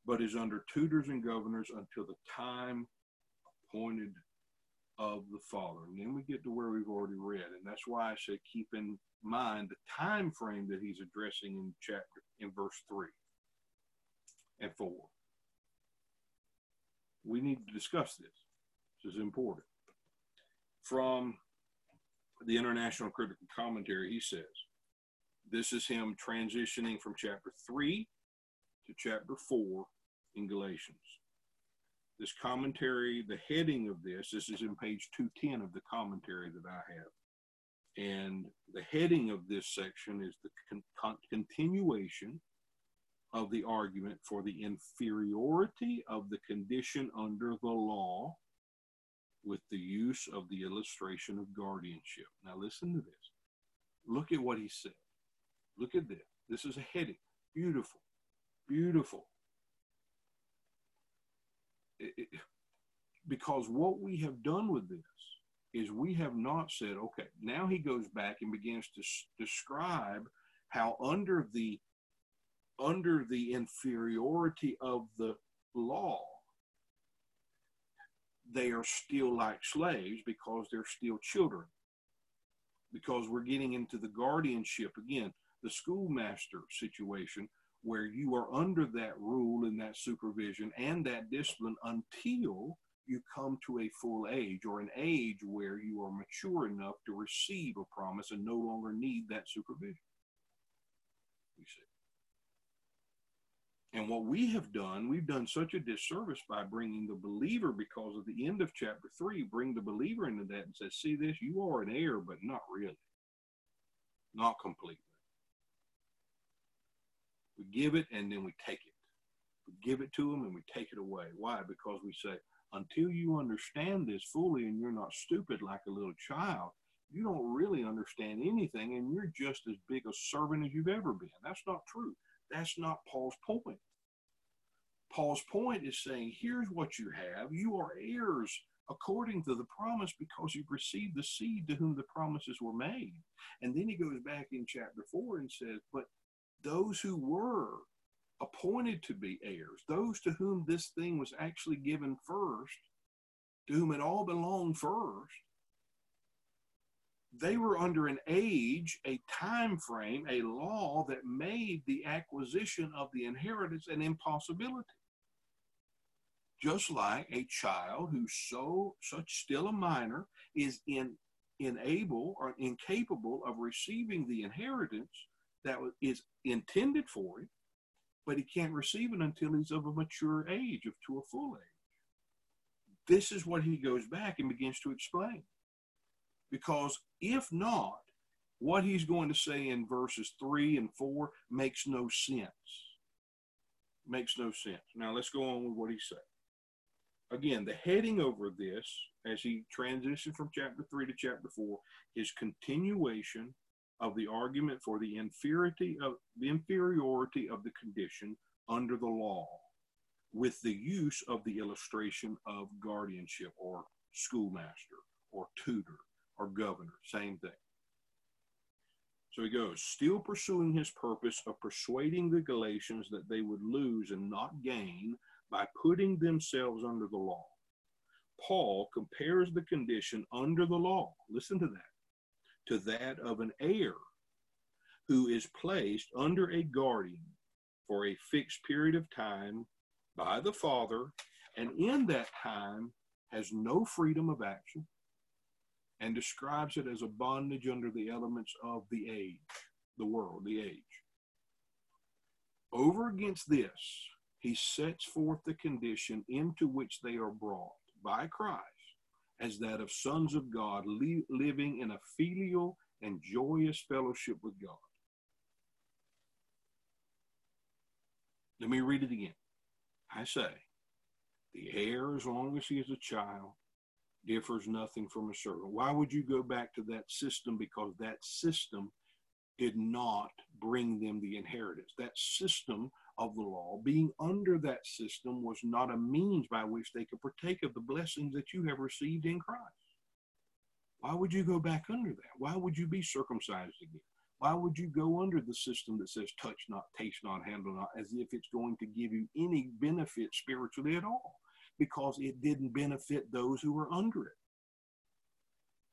but is under tutors and governors until the time appointed of the Father. And then we get to where we've already read, and that's why I say keep in mind the time frame that he's addressing in chapter in verse three and four. We need to discuss this. Is important. From the International Critical Commentary, he says, this is him transitioning from chapter 3 to chapter 4 in Galatians. This commentary, the heading of this, this is in page 210 of the commentary that I have. And the heading of this section is the con- continuation of the argument for the inferiority of the condition under the law with the use of the illustration of guardianship. Now, listen to this. Look at what he said. Look at this. This is a heading. Beautiful. Beautiful because what we have done with this is we have not said, okay, now he goes back and begins to describe how under the under the inferiority of the law, they are still like slaves because they're still children. Because we're getting into the guardianship again, the schoolmaster situation where you are under that rule and that supervision and that discipline until you come to a full age or an age where you are mature enough to receive a promise and no longer need that supervision. You see. And what we have done, we've done such a disservice by bringing the believer, because of the end of chapter three, bring the believer into that and say, see this, you are an heir, but not really, not completely. We give it and then we take it. We give it to them and we take it away. Why? Because we say, until you understand this fully and you're not stupid like a little child, you don't really understand anything and you're just as big a servant as you've ever been. That's not true. That's not Paul's point. Paul's point is saying, here's what you have. You are heirs according to the promise because you've received the seed to whom the promises were made. And then he goes back in chapter 4 and says, But those who were appointed to be heirs, those to whom this thing was actually given first, to whom it all belonged first, they were under an age, a time frame, a law that made the acquisition of the inheritance an impossibility. Just like a child who's so such still a minor is in unable or incapable of receiving the inheritance that is intended for him, but he can't receive it until he's of a mature age, of to a full age. This is what he goes back and begins to explain. Because if not, what he's going to say in verses three and four makes no sense. Makes no sense. Now let's go on with what he said. Again, the heading over this, as he transitioned from chapter three to chapter four, is continuation of the argument for the inferiority of the inferiority of the condition under the law with the use of the illustration of guardianship or schoolmaster or tutor or governor same thing. So he goes still pursuing his purpose of persuading the galatians that they would lose and not gain by putting themselves under the law. Paul compares the condition under the law listen to that to that of an heir who is placed under a guardian for a fixed period of time by the Father, and in that time has no freedom of action, and describes it as a bondage under the elements of the age, the world, the age. Over against this, he sets forth the condition into which they are brought by Christ as that of sons of God, li- living in a filial and joyous fellowship with God. Let me read it again. I say, the heir, as long as he is a child, differs nothing from a servant. Why would you go back to that system? Because that system did not bring them the inheritance. That system of the law, being under that system, was not a means by which they could partake of the blessings that you have received in Christ. Why would you go back under that? Why would you be circumcised again? Why would you go under the system that says touch not, taste not, handle not, as if it's going to give you any benefit spiritually at all? Because it didn't benefit those who were under it.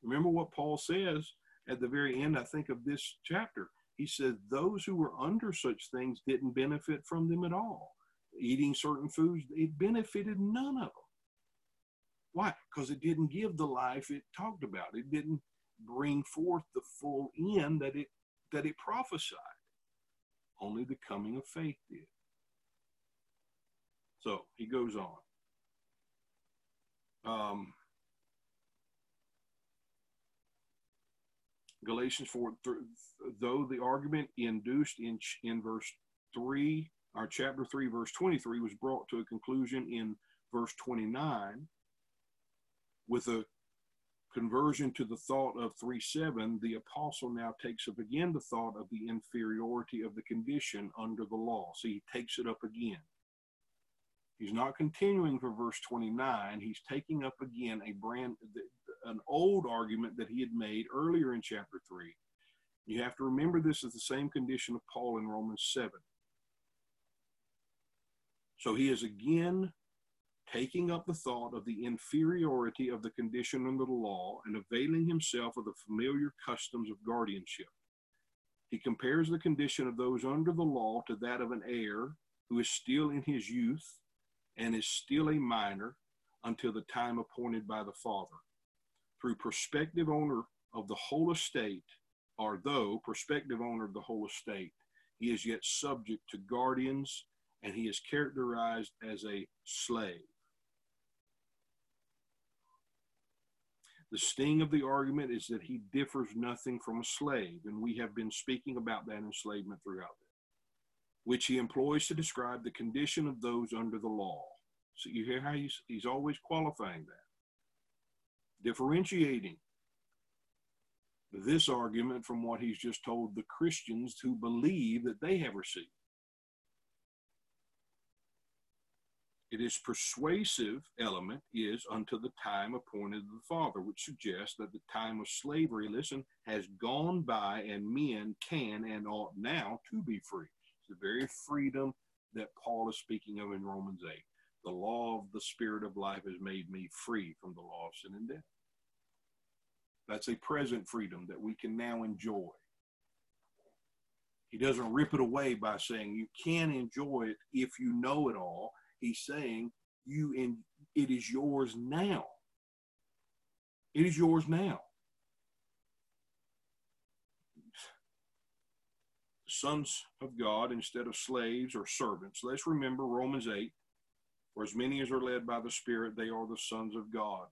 Remember what Paul says at the very end, I think, of this chapter. He says those who were under such things didn't benefit from them at all. Eating certain foods, it benefited none of them. Why? Because it didn't give the life it talked about. It didn't bring forth the full end that it that it prophesied. Only the coming of faith did. So he goes on. Um, Galatians 4, th- though the argument induced in, in verse 3, our chapter 3, verse 23, was brought to a conclusion in verse 29 with a conversion to the thought of 3 7, the apostle now takes up again the thought of the inferiority of the condition under the law. So he takes it up again. He's not continuing for verse 29. He's taking up again a brand, an old argument that he had made earlier in chapter 3. You have to remember this is the same condition of Paul in Romans 7. So he is again taking up the thought of the inferiority of the condition under the law and availing himself of the familiar customs of guardianship. He compares the condition of those under the law to that of an heir who is still in his youth and is still a minor until the time appointed by the father. Through prospective owner of the whole estate, or though prospective owner of the whole estate, he is yet subject to guardians and he is characterized as a slave. The sting of the argument is that he differs nothing from a slave, and we have been speaking about that enslavement throughout this, which he employs to describe the condition of those under the law. So you hear how he's, he's always qualifying that, differentiating this argument from what he's just told the Christians who believe that they have received. It is persuasive element is unto the time appointed of the Father, which suggests that the time of slavery, listen, has gone by and men can and ought now to be free. The very freedom that Paul is speaking of in Romans 8. The law of the Spirit of life has made me free from the law of sin and death. That's a present freedom that we can now enjoy. He doesn't rip it away by saying you can enjoy it if you know it all He's saying you in it is yours now. It is yours now. Sons of God instead of slaves or servants. Let's remember Romans 8. For as many as are led by the Spirit, they are the sons of God.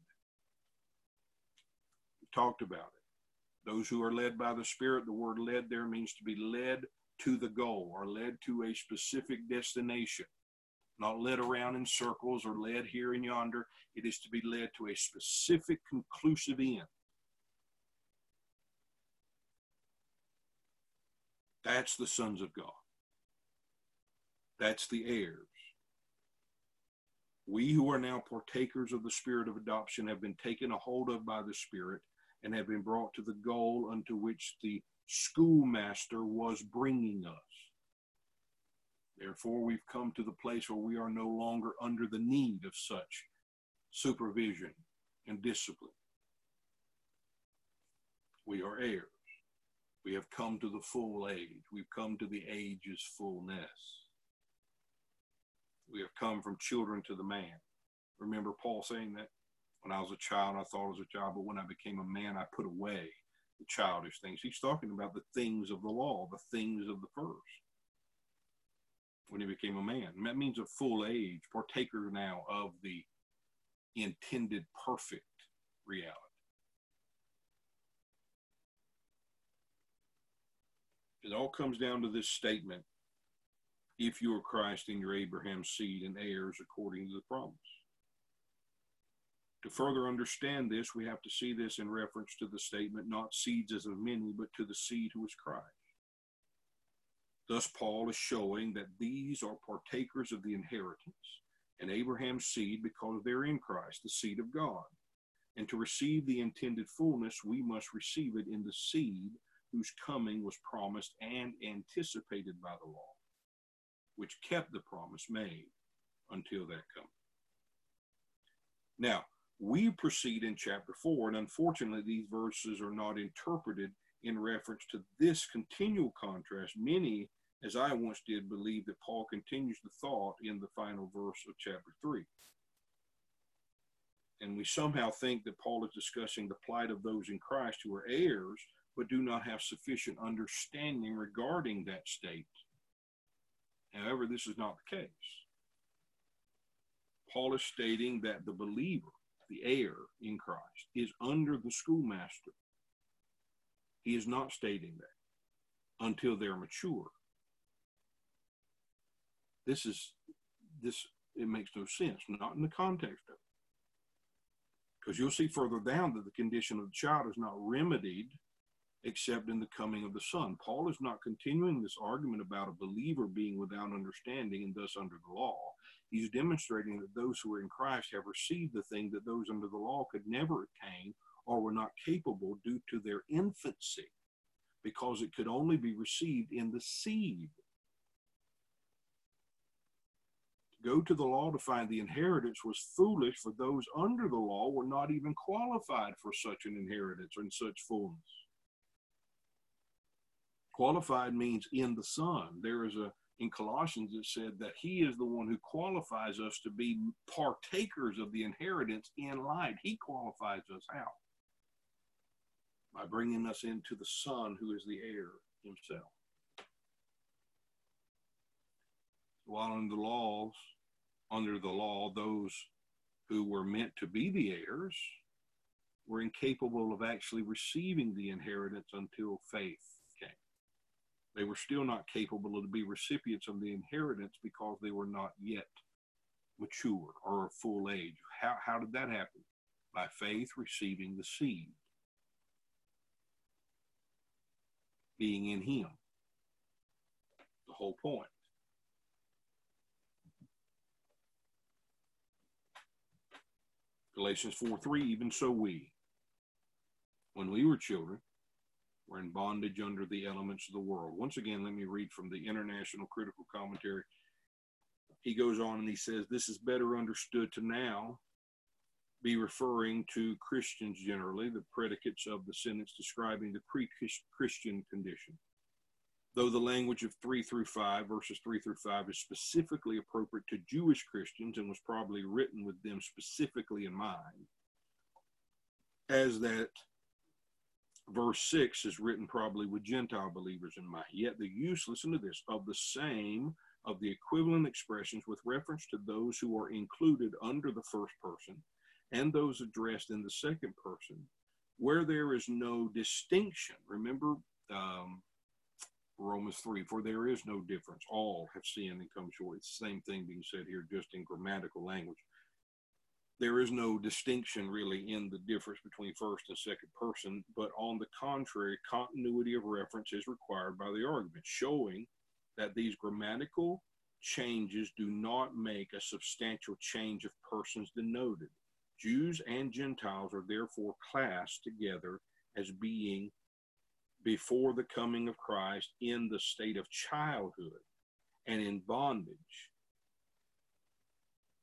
We talked about it. Those who are led by the Spirit, the word led there means to be led to the goal or led to a specific destination not led around in circles or led here and yonder. It is to be led to a specific conclusive end. That's the sons of God. That's the heirs. We who are now partakers of the spirit of adoption have been taken a hold of by the Spirit and have been brought to the goal unto which the schoolmaster was bringing us. Therefore, we've come to the place where we are no longer under the need of such supervision and discipline. We are heirs. We have come to the full age. We've come to the age's fullness. We have come from children to the man. Remember Paul saying that? When I was a child, I thought I was a child, but when I became a man, I put away the childish things. He's talking about the things of the law, the things of the first. When he became a man, that means a full age, partaker now of the intended perfect reality. It all comes down to this statement if you are Christ and you're Abraham's seed and heirs according to the promise. To further understand this, we have to see this in reference to the statement, not seeds as of many, but to the seed who is Christ. Thus, Paul is showing that these are partakers of the inheritance and Abraham's seed because they're in Christ, the seed of God. And to receive the intended fullness, we must receive it in the seed whose coming was promised and anticipated by the law, which kept the promise made until that coming. Now, we proceed in chapter 4, and unfortunately, these verses are not interpreted in reference to this continual contrast. Many, as I once did, believe that Paul continues the thought in the final verse of chapter 3. And we somehow think that Paul is discussing the plight of those in Christ who are heirs, but do not have sufficient understanding regarding that state. However, this is not the case. Paul is stating that the believer the heir in Christ, is under the schoolmaster. He is not stating that until they're mature. This is this it makes no sense, not in the context of it. Because you'll see further down that the condition of the child is not remedied except in the coming of the Son. Paul is not continuing this argument about a believer being without understanding and thus under the law. He's demonstrating that those who are in Christ have received the thing that those under the law could never attain or were not capable due to their infancy, because it could only be received in the seed. To go to the law to find the inheritance was foolish, for those under the law were not even qualified for such an inheritance or in such fullness. Qualified means in the Son. There is a in Colossians, it said that He is the one who qualifies us to be partakers of the inheritance in light. He qualifies us out by bringing us into the Son who is the heir Himself. While under the laws, under the law, those who were meant to be the heirs were incapable of actually receiving the inheritance until faith they were still not capable to be recipients of the inheritance because they were not yet mature or of full age. How, how did that happen? By faith receiving the seed, being in Him. The whole point. Galatians 4 3, even so we, when we were children, we're in bondage under the elements of the world. Once again, let me read from the International Critical Commentary. He goes on and he says, This is better understood to now be referring to Christians generally, the predicates of the sentence describing the pre Christian condition. Though the language of 3 through 5, verses 3 through 5, is specifically appropriate to Jewish Christians and was probably written with them specifically in mind, as that verse 6 is written probably with Gentile believers in mind. Yet the use, listen to this, of the same of the equivalent expressions with reference to those who are included under the first person and those addressed in the second person, where there is no distinction. Remember um, Romans 3 for there is no difference. All have sinned and come short. It's the same thing being said here, just in grammatical language there is no distinction really in the difference between first and second person, but on the contrary, continuity of reference is required by the argument, showing that these grammatical changes do not make a substantial change of persons denoted. Jews and Gentiles are therefore classed together as being before the coming of Christ in the state of childhood and in bondage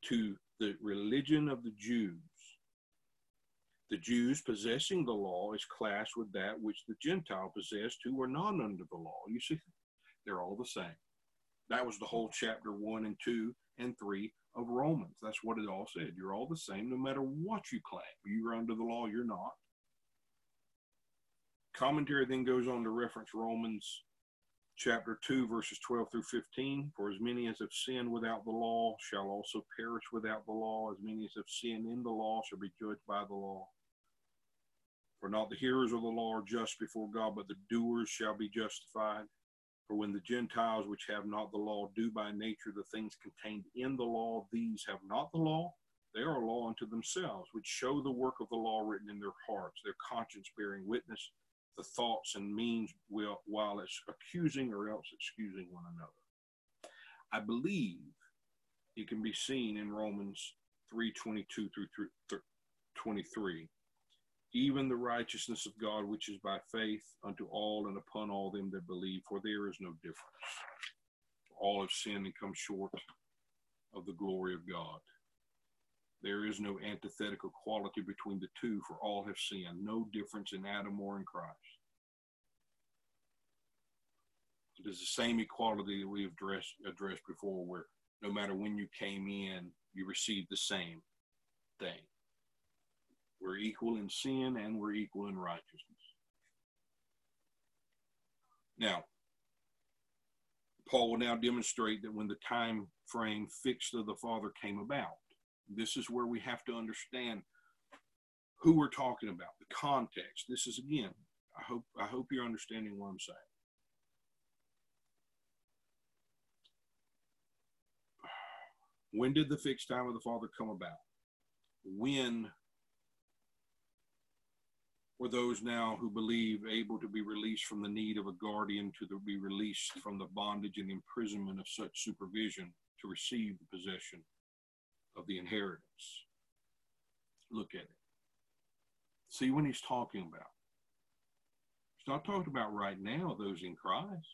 to the religion of the Jews. The Jews possessing the law is classed with that which the Gentile possessed who were not under the law. You see, they're all the same. That was the whole chapter one and two and 3 of Romans. That's what it all said. You're all the same no matter what you claim. You're under the law, you're not. Commentary then goes on to reference Romans chapter 2, verses 12 through 15. For as many as have sinned without the law shall also perish without the law. As many as have sinned in the law shall be judged by the law. For not the hearers of the law are just before God, but the doers shall be justified. For when the Gentiles which have not the law do by nature the things contained in the law, these have not the law, they are a law unto themselves, which show the work of the law written in their hearts, their conscience bearing witness, the thoughts and means while it's accusing or else excusing one another. I believe it can be seen in Romans 3:22 through 23 even the righteousness of God which is by faith unto all and upon all them that believe, for there is no difference. All have sinned and come short of the glory of God. There is no antithetical quality between the two, for all have sinned, no difference in Adam or in Christ. It is the same equality that we have addressed, addressed before, where no matter when you came in, you received the same thing. We're equal in sin and we're equal in righteousness. Now, Paul will now demonstrate that when the time frame fixed of the Father came about, this is where we have to understand who we're talking about, the context. This is again, I hope I hope you're understanding what I'm saying. When did the fixed time of the Father come about? When were those now who believe able to be released from the need of a guardian to the, be released from the bondage and imprisonment of such supervision to receive the possession of the inheritance. Look at it. See when he's talking about. He's not talking about right now those in Christ.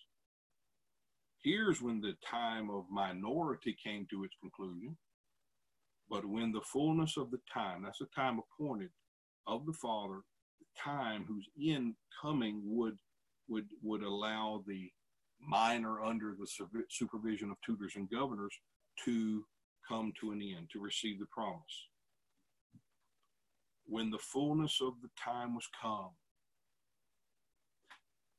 Here's when the time of minority came to its conclusion. But when the fullness of the time, that's the time appointed of the Father the time whose end coming would would would allow the minor under the supervision of tutors and governors to come to an end to receive the promise when the fullness of the time was come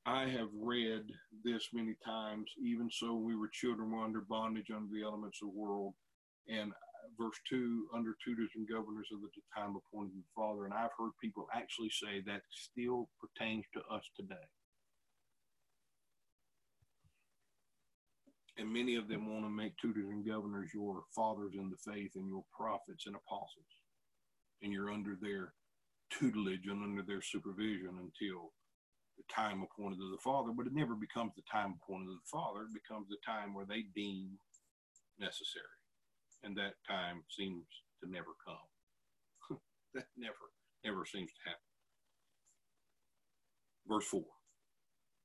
i have read this many times even so we were children were under bondage under the elements of the world and verse 2 under tutors and governors of the time appointed the Father. And I've heard people actually say that still pertains to us today. And many of them want to make tutors and governors your fathers in the faith and your prophets and apostles. And you're under their tutelage and under their supervision until the time appointed of the Father. But it never becomes the time appointed of the Father. It becomes the time where they deem necessary and that time seems to never come. [laughs] that never, never seems to happen. Verse 4.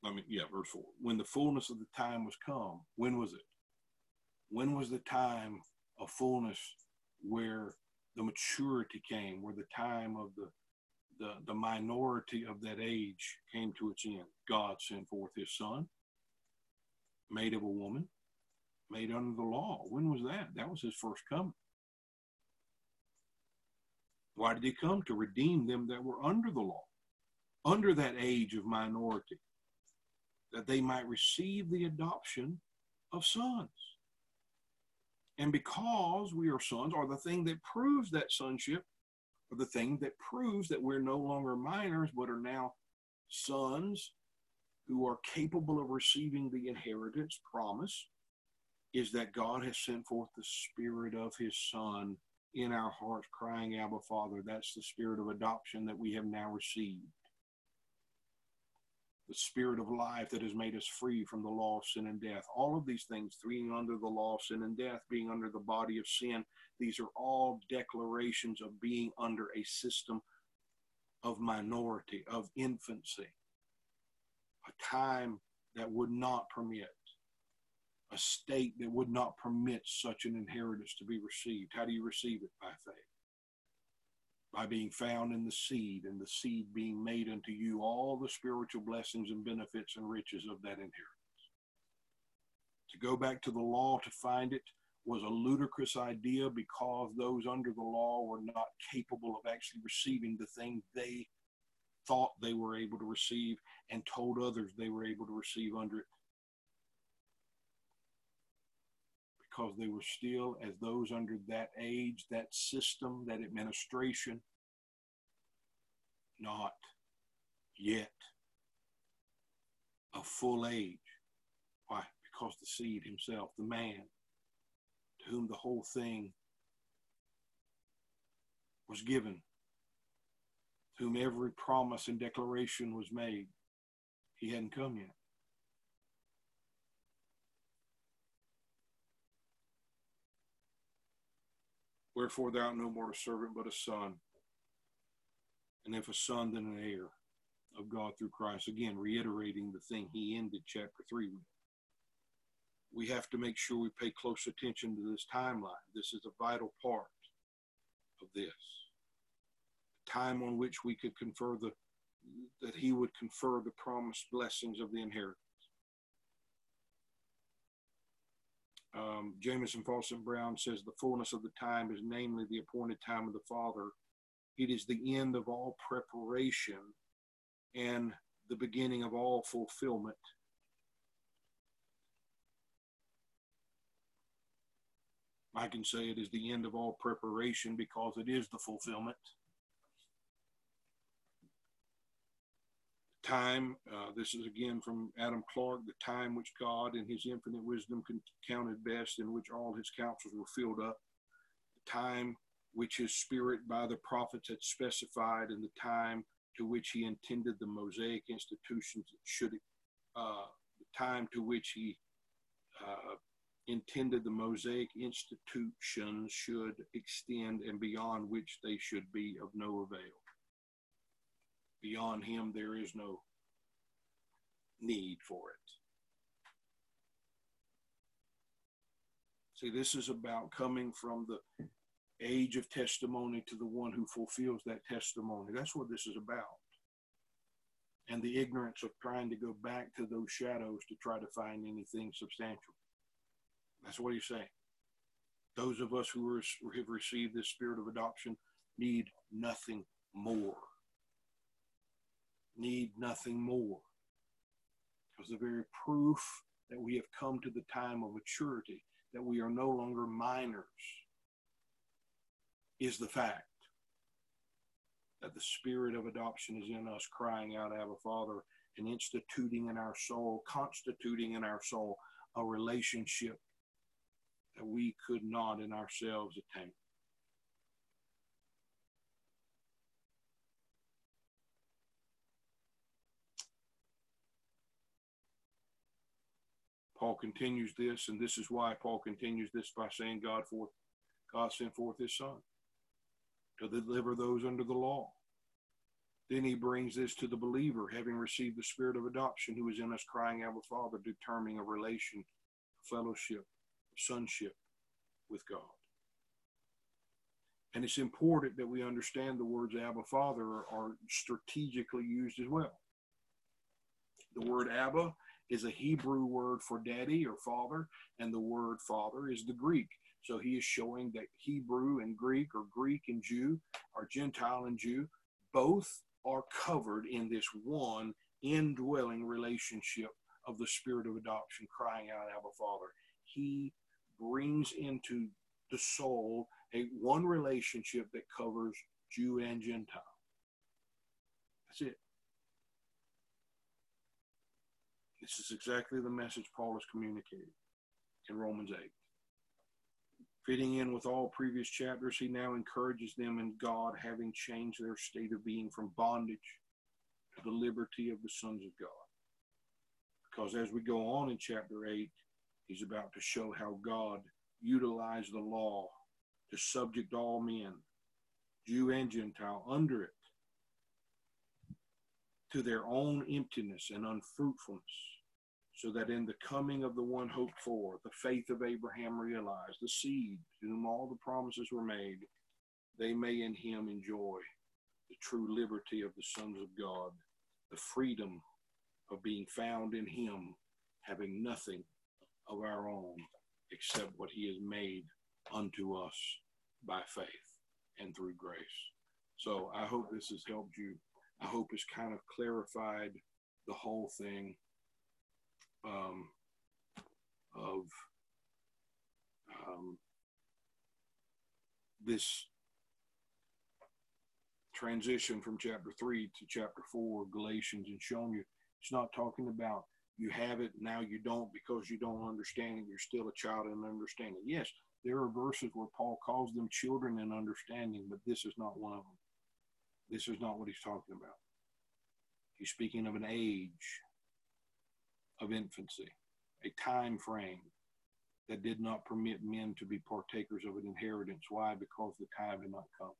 I mean, yeah, verse 4. When the fullness of the time was come, when was it? When was the time of fullness where the maturity came, where the time of the the, the minority of that age came to its end. God sent forth his son, made of a woman, made under the law. When was that? That was his first coming. Why did he come? To redeem them that were under the law, under that age of minority, that they might receive the adoption of sons. And because we are sons, or the thing that proves that sonship, or the thing that proves that we're no longer minors, but are now sons who are capable of receiving the inheritance promise, is that God has sent forth the Spirit of His Son in our hearts, crying, Abba, Father. That's the spirit of adoption that we have now received. The spirit of life that has made us free from the law of sin and death. All of these things, being under the law of sin and death, being under the body of sin, these are all declarations of being under a system of minority, of infancy, a time that would not permit a state that would not permit such an inheritance to be received. How do you receive it? By faith. By being found in the seed, and the seed being made unto you all the spiritual blessings and benefits and riches of that inheritance. To go back to the law to find it was a ludicrous idea because those under the law were not capable of actually receiving the thing they thought they were able to receive and told others they were able to receive under it. Because they were still, as those under that age, that system, that administration, not yet of full age. Why? Because the seed himself, the man, to whom the whole thing was given, to whom every promise and declaration was made, he hadn't come yet. Wherefore thou art no more a servant but a son. And if a son, then an heir of God through Christ. Again, reiterating the thing he ended chapter 3 with. We have to make sure we pay close attention to this timeline. This is a vital part of this. The time on which we could confer the that he would confer the promised blessings of the inheritance. Um, Jamieson Fausset Brown says the fullness of the time is namely the appointed time of the Father. It is the end of all preparation and the beginning of all fulfillment. I can say it is the end of all preparation because it is the fulfillment. Time, uh, this is again from Adam Clarke the time which God in his infinite wisdom counted best, in which all his counsels were filled up, the time which his spirit by the prophets had specified, and the time to which he intended the Mosaic institutions should, uh, the time to which he uh, intended the Mosaic institutions should extend and beyond which they should be of no avail. Beyond him, there is no need for it. See, this is about coming from the age of testimony to the one who fulfills that testimony. That's what this is about. And the ignorance of trying to go back to those shadows to try to find anything substantial. That's what he's saying. Those of us who, are, have received this spirit of adoption need nothing more. Need nothing more. Because the very proof that we have come to the time of maturity, that we are no longer minors is the fact that the spirit of adoption is in us, crying out, Abba, Father, and instituting in our soul, constituting in our soul a relationship that we could not in ourselves attain. Paul continues this, and this is why Paul continues this by saying God forth, God sent forth his son to deliver those under the law. Then he brings this to the believer, having received the spirit of adoption who is in us, crying out with Father, determining a relation, fellowship, sonship with God. And it's important that we understand the words Abba Father are strategically used as well. The word Abba is a Hebrew word for daddy or father, and the word father is the Greek. So he is showing that Hebrew and Greek, or Greek and Jew, or Gentile and Jew, both are covered in this one indwelling relationship of the spirit of adoption, crying out, Abba Father. He brings into the soul a one relationship that covers Jew and Gentile. That's it. This is exactly the message Paul is communicating in Romans 8. Fitting in with all previous chapters, he now encourages them in God, having changed their state of being from bondage to the liberty of the sons of God. Because as we go on in chapter 8, he's about to show how God utilized the law to subject all men, Jew and Gentile, under it to their own emptiness and unfruitfulness so that in the coming of the one hoped for, the faith of Abraham realized, the seed to whom all the promises were made, they may in him enjoy the true liberty of the sons of God, the freedom of being found in him, having nothing of our own, except what he has made unto us by faith and through grace. So I hope this has helped you. I hope it's kind of clarified the whole thing um, of um, this transition from chapter 3 to chapter 4 galatians and showing you it's not talking about you have it now you don't because you don't understand it you're still a child in understanding. Yes there are verses where paul calls them children in understanding but this is not one of them. This is not what he's talking about. He's speaking of an age of infancy a time frame that did not permit men to be partakers of an inheritance why because the time had not come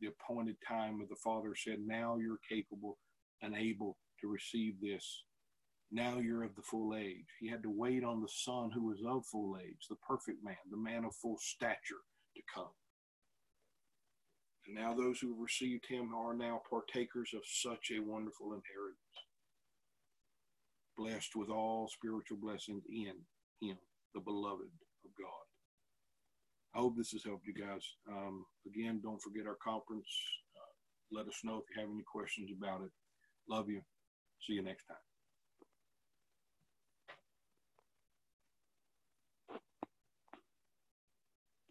the appointed time of the Father said, Now you're capable and able to receive this. Now you're of the full age. He had to wait on the Son who was of full age, the perfect man, the man of full stature to come. And now those who have received him are now partakers of such a wonderful inheritance, blessed with all spiritual blessings in him, the beloved of God. I hope this has helped you guys. Um, again, don't forget our conference. Uh, let us know if you have any questions about it. Love you. See you next time.